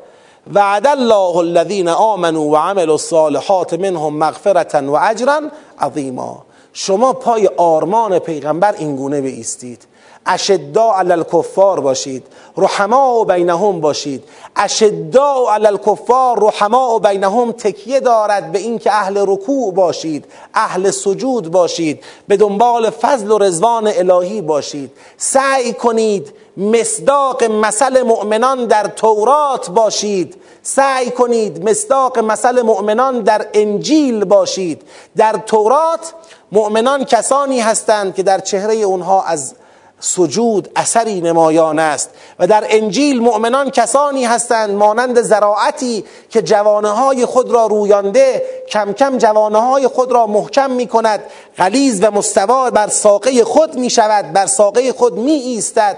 وعد الله الذين آمنوا وعملوا الصالحات منهم مغفرة و اجرا عظیما. شما پای آرمان پیغمبر اینگونه بیستید اشدا علی الکفار باشید. رحما و بینهم باشید. اشدا علی الکفار رحما و بینهم تکیه دارد به اینکه اهل رکوع باشید اهل سجود باشید به دنبال فضل و رضوان الهی باشید. سعی کنید مصداق مثل مؤمنان در تورات باشید. سعی کنید مصداق مثل مؤمنان در انجیل باشید. در تورات مؤمنان کسانی هستند که در چهره اونها از سجود اثری نمایان است و در انجیل مؤمنان کسانی هستند مانند زراعتی که جوانه های خود را رویانده کم کم جوانه های خود را محکم می کند غلیز و مستوا بر ساقه خود می شود بر ساقه خود می ایستد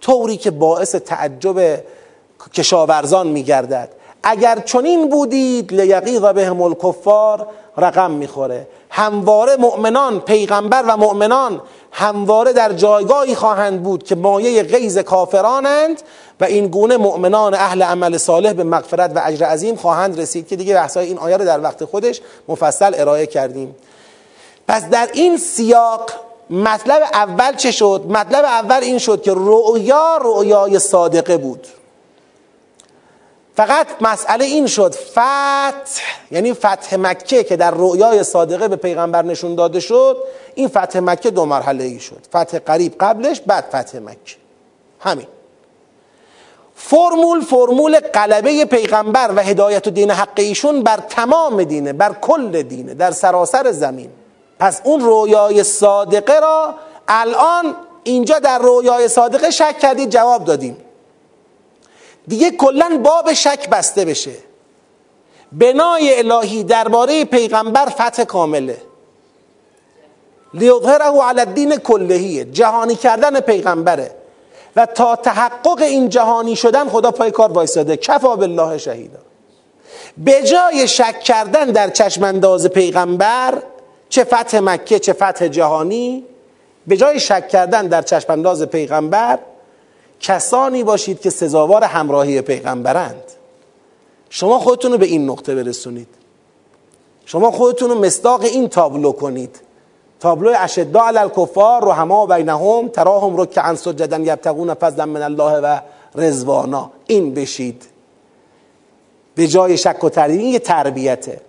طوری که باعث تعجب کشاورزان می گردد اگر چنین بودید لیقیظ بهم الکفار رقم می‌خوره. همواره مؤمنان پیغمبر و مؤمنان همواره در جایگاهی خواهند بود که مایه غیظ کافرانند و این گونه مؤمنان اهل عمل صالح به مغفرت و اجر عظیم خواهند رسید که دیگه بحثای این آیه رو در وقت خودش مفصل ارائه کردیم پس در این سیاق مطلب اول چه شد؟ مطلب اول این شد که رؤیا رؤیای صادقه بود فقط مسئله این شد فتح یعنی فتح مکه که در رؤیای صادقه به پیغمبر نشون داده شد این فتح مکه دو مرحله ای شد. فتح قریب قبلش بعد فتح مکه. همین. فرمول فرمول قلبه پیغمبر و هدایت و دین حق ایشون بر تمام دینه بر کل دینه در سراسر زمین. پس اون رویای صادقه را الان اینجا در رویای صادقه شک کردید جواب دادیم. دیگه کلا باب شک بسته بشه. بنای الهی درباره پیغمبر فتح کامله. لیظهره علی الدین کلهیه جهانی کردن پیغمبره. و تا تحقق این جهانی شدن خدا پای کار وایساده. کفا بالله شهیدا. به جای شک کردن در چشمانداز پیغمبر چه فتح مکه چه فتح جهانی به جای شک کردن در چشمانداز پیغمبر کسانی باشید که سزاوار همراهی پیغمبرند. شما خودتون رو به این نقطه برسونید. شما خودتون رو مصداق این تابلو کنید. تابلو اشدا علی الکفار رحما بینهم تراهم رکعا سجدا یبتغون فضلا من الله و رضوانا. این بشید. به جای شک و تردید یه تربیته.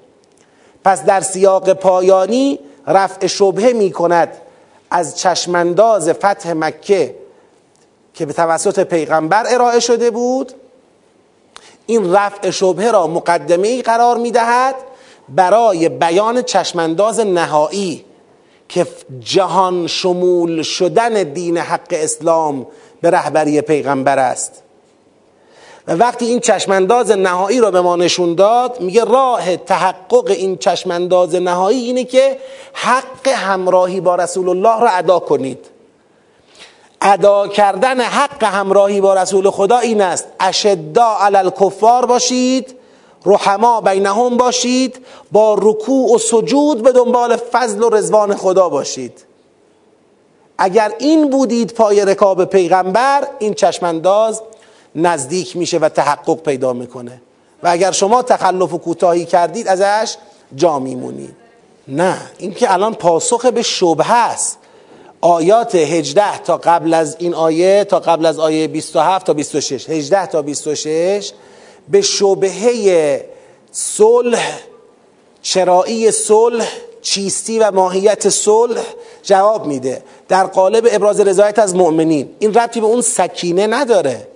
پس در سیاق پایانی رفع شبهه می کند از چشمانداز فتح مکه که به توسط پیغمبر ارائه شده بود این رفع شبهه را مقدمه ای قرار می دهد برای بیان چشمانداز نهایی که جهان شمول شدن دین حق اسلام به رهبری پیغمبر است. و وقتی این چشمانداز نهایی را به ما نشون داد میگه راه تحقق این چشمانداز نهایی اینه که حق همراهی با رسول الله را ادا کنید. ادا کردن حق همراهی با رسول خدا این است. اشدا علی الکفار باشید رحما بینهم باشید با رکوع و سجود به دنبال فضل و رزوان خدا باشید. اگر این بودید پای رکاب پیغمبر این چشمانداز نزدیک میشه و تحقق پیدا می‌کنه. و اگر شما تخلف و کوتاهی کردید ازش جا میمونید. نه این که الان پاسخ به شبه است. آیات 18 تا قبل از این آیه تا قبل از آیه 27 تا 26 18 تا 26 به شبهه صلح چرایی صلح چیستی و ماهیت صلح جواب میده. در قالب ابراز رضایت از مؤمنین. این ربطی به اون سکینه نداره.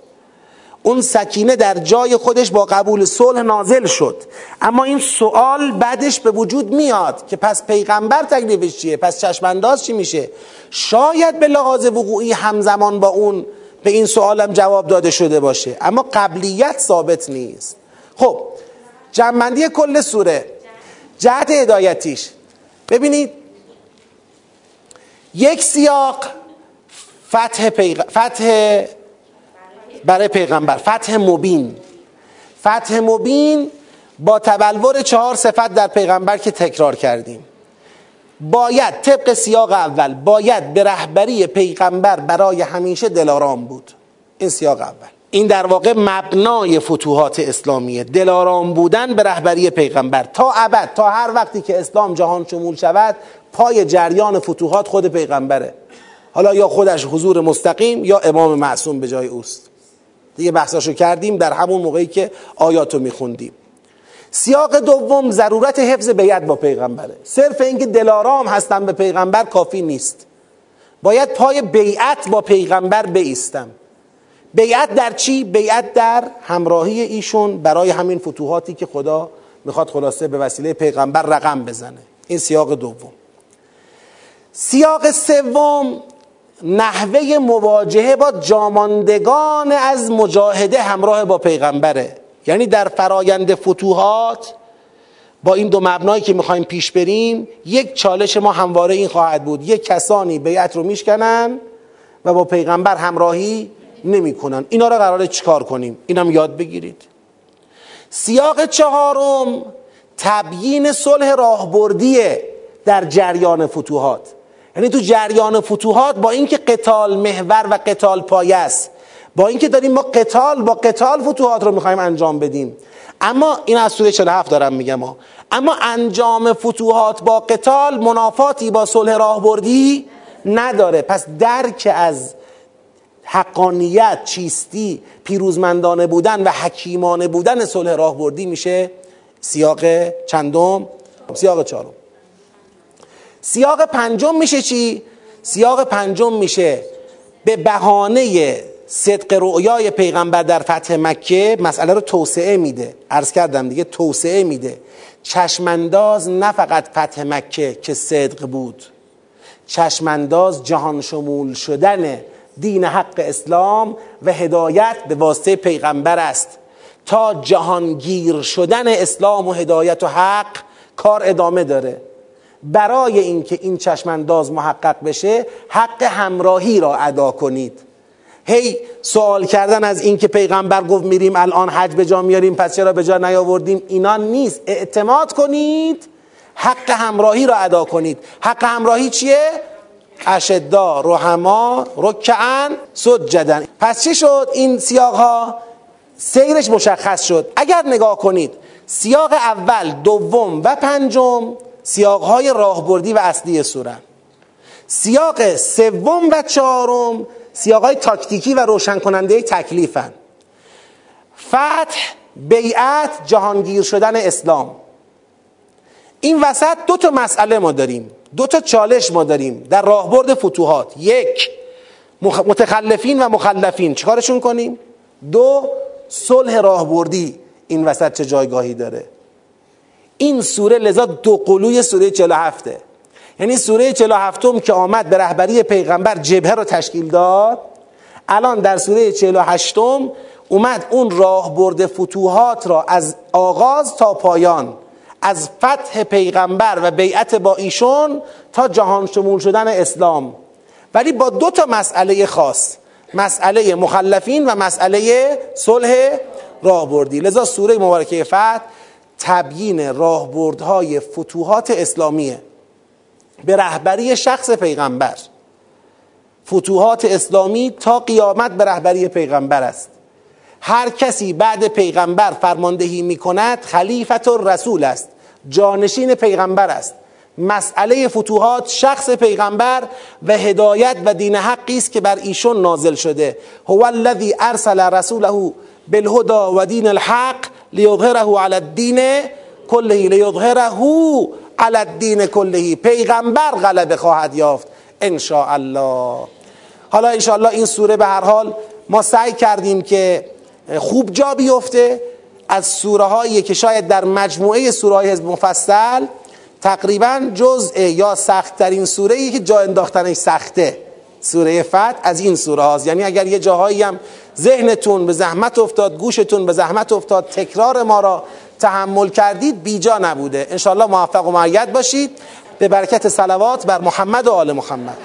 اون سکینه در جای خودش با قبول صلح نازل شد. اما این سوال بعدش به وجود میاد که پس پیغمبر تکلیفش چیه؟ پس چشمانداز چی میشه؟ شاید به لحاظ وقوعی همزمان با اون به این سوالم جواب داده شده باشه. اما قبلیت ثابت نیست. خب جمعندی کل سوره. جهت هدایتیش. ببینید یک سیاق فتح, پیغ... فتح برای پیغمبر. فتح مبین. فتح مبین با تبلور چهار صفت در پیغمبر که تکرار کردیم. باید طبق سیاق اول باید به رهبری پیغمبر برای همیشه دلارام بود. این سیاق اول. این در واقع مبنای فتوحات اسلامیه. دلارام بودن به رهبری پیغمبر. تا ابد تا هر وقتی که اسلام جهان شمول شود پای جریان فتوحات خود پیغمبره. حالا یا خودش حضور مستقیم یا امام معصوم به جای اوست. دیگه بحثاشو کردیم در همون موقعی که آیاتو میخوندیم. سیاق دوم ضرورت حفظ بیعت با پیغمبره. صرف اینکه دلارام هستم به پیغمبر کافی نیست. باید پای بیعت با پیغمبر بیستم بیعت در چی؟ بیعت در همراهی ایشون برای همین فتوحاتی که خدا می‌خواد خلاصه به وسیله پیغمبر رقم بزنه. این سیاق دوم. سیاق سوم نحوه مواجهه با جاماندگان از مجاهده همراه با پیغمبره. یعنی در فرایند فتوحات با این دو مبنایی که می‌خوایم پیش بریم یک چالش ما همواره این خواهد بود. یک کسانی بیعت رو میشکنن و با پیغمبر همراهی نمی‌کنن. اینا رو قراره چیکار کنیم؟ اینم یاد بگیرید. سیاق چهارم تبیین صلح راهبردیه در جریان فتوحات. یعنی تو جریان فتوحات با اینکه قتال محور و قتال پایه است با اینکه داریم ما قتال با قتال فتوحات رو می‌خوایم انجام بدیم. اما این از سوره 47 دارم میگم ها. اما انجام فتوحات با قتال منافاتی با صلح راهبردی نداره. پس درک از حقانیت چیستی پیروزمندانه بودن و حکیمانه بودن صلح راهبردی میشه سیاق چندم؟ سیاق چهارم. سیاق پنجم میشه چی؟ سیاق پنجم میشه به بهانه صدق رؤیای پیغمبر در فتح مکه مسئله رو توسعه میده. عرض کردم دیگه توسعه میده. چشمانداز نه فقط فتح مکه که صدق بود. چشمانداز جهان شمول شدن دین حق اسلام و هدایت به واسطه پیغمبر است. تا جهانگیر شدن اسلام و هدایت و حق کار ادامه داره. برای اینکه این چشمانداز محقق بشه حق همراهی را ادا کنید. هی سوال کردن از اینکه پیغمبر گفت میریم الان حج به جا میاریم پس چرا به جا نیاوردیم؟ اینا نیست. اعتماد کنید. حق همراهی را ادا کنید. حق همراهی چیه؟ اشدا رحما رکعن سجدن پس چی شد؟ این سیاق ها سیرش مشخص شد. اگر نگاه کنید سیاق اول دوم و پنجم سیاق های راهبردی و اصلی سورن سیاق سوم و چهارم سیاق های تاکتیکی و روشن کننده تکلیفن. فتح بیعت جهانگیر شدن اسلام. این وسط دو تا مسئله ما داریم دو تا چالش ما داریم در راهبرد فتوحات. یک متخلفین و مخلفین. چیکارشون کنیم؟ دو صلح راهبردی. این وسط چه جایگاهی داره؟ این سوره لذا دو قلوی سوره 47 یعنی سوره 47 که آمد به رهبری پیغمبر جبهه رو تشکیل داد الان در سوره 48 اومد اون راهبرد فتوحات را از آغاز تا پایان از فتح پیغمبر و بیعت با ایشون تا جهان شمول شدن اسلام. ولی با دو تا مسئله خاص مسئله مخلفین و مسئله صلح راهبردی. لذا سوره مبارکه فتح تبیین راهبردهای فتوحات اسلامیه. به رهبری شخص پیغمبر. فتوحات اسلامی تا قیامت به رهبری پیغمبر است. هر کسی بعد پیغمبر فرماندهی می کند خلیفت رسول است. جانشین پیغمبر است. مسئله فتوحات شخص پیغمبر و هدایت و دین حقی است که بر ایشون نازل شده. هو الذی ارسل رسوله بالهدى و دین الحق لیظهره علی الدین کله لیظهره علی الدین کله پیغمبر غلبه خواهد یافت ان الله حالا ان الله این سوره به هر حال ما سعی کردیم که خوب جا بیفته. از سوره هایی که شاید در مجموعه سوره های حزب مفصل تقریبا جزء یا سختترین سوره ای که جا انداختنش سخته. سوره فتح از این سوره هاست. یعنی اگر یه جاهایی هم ذهنتون به زحمت افتاد گوشتون به زحمت افتاد تکرار ما را تحمل کردید بیجا نبوده. انشالله موفق و معید باشید. به برکت صلوات بر محمد و آل محمد.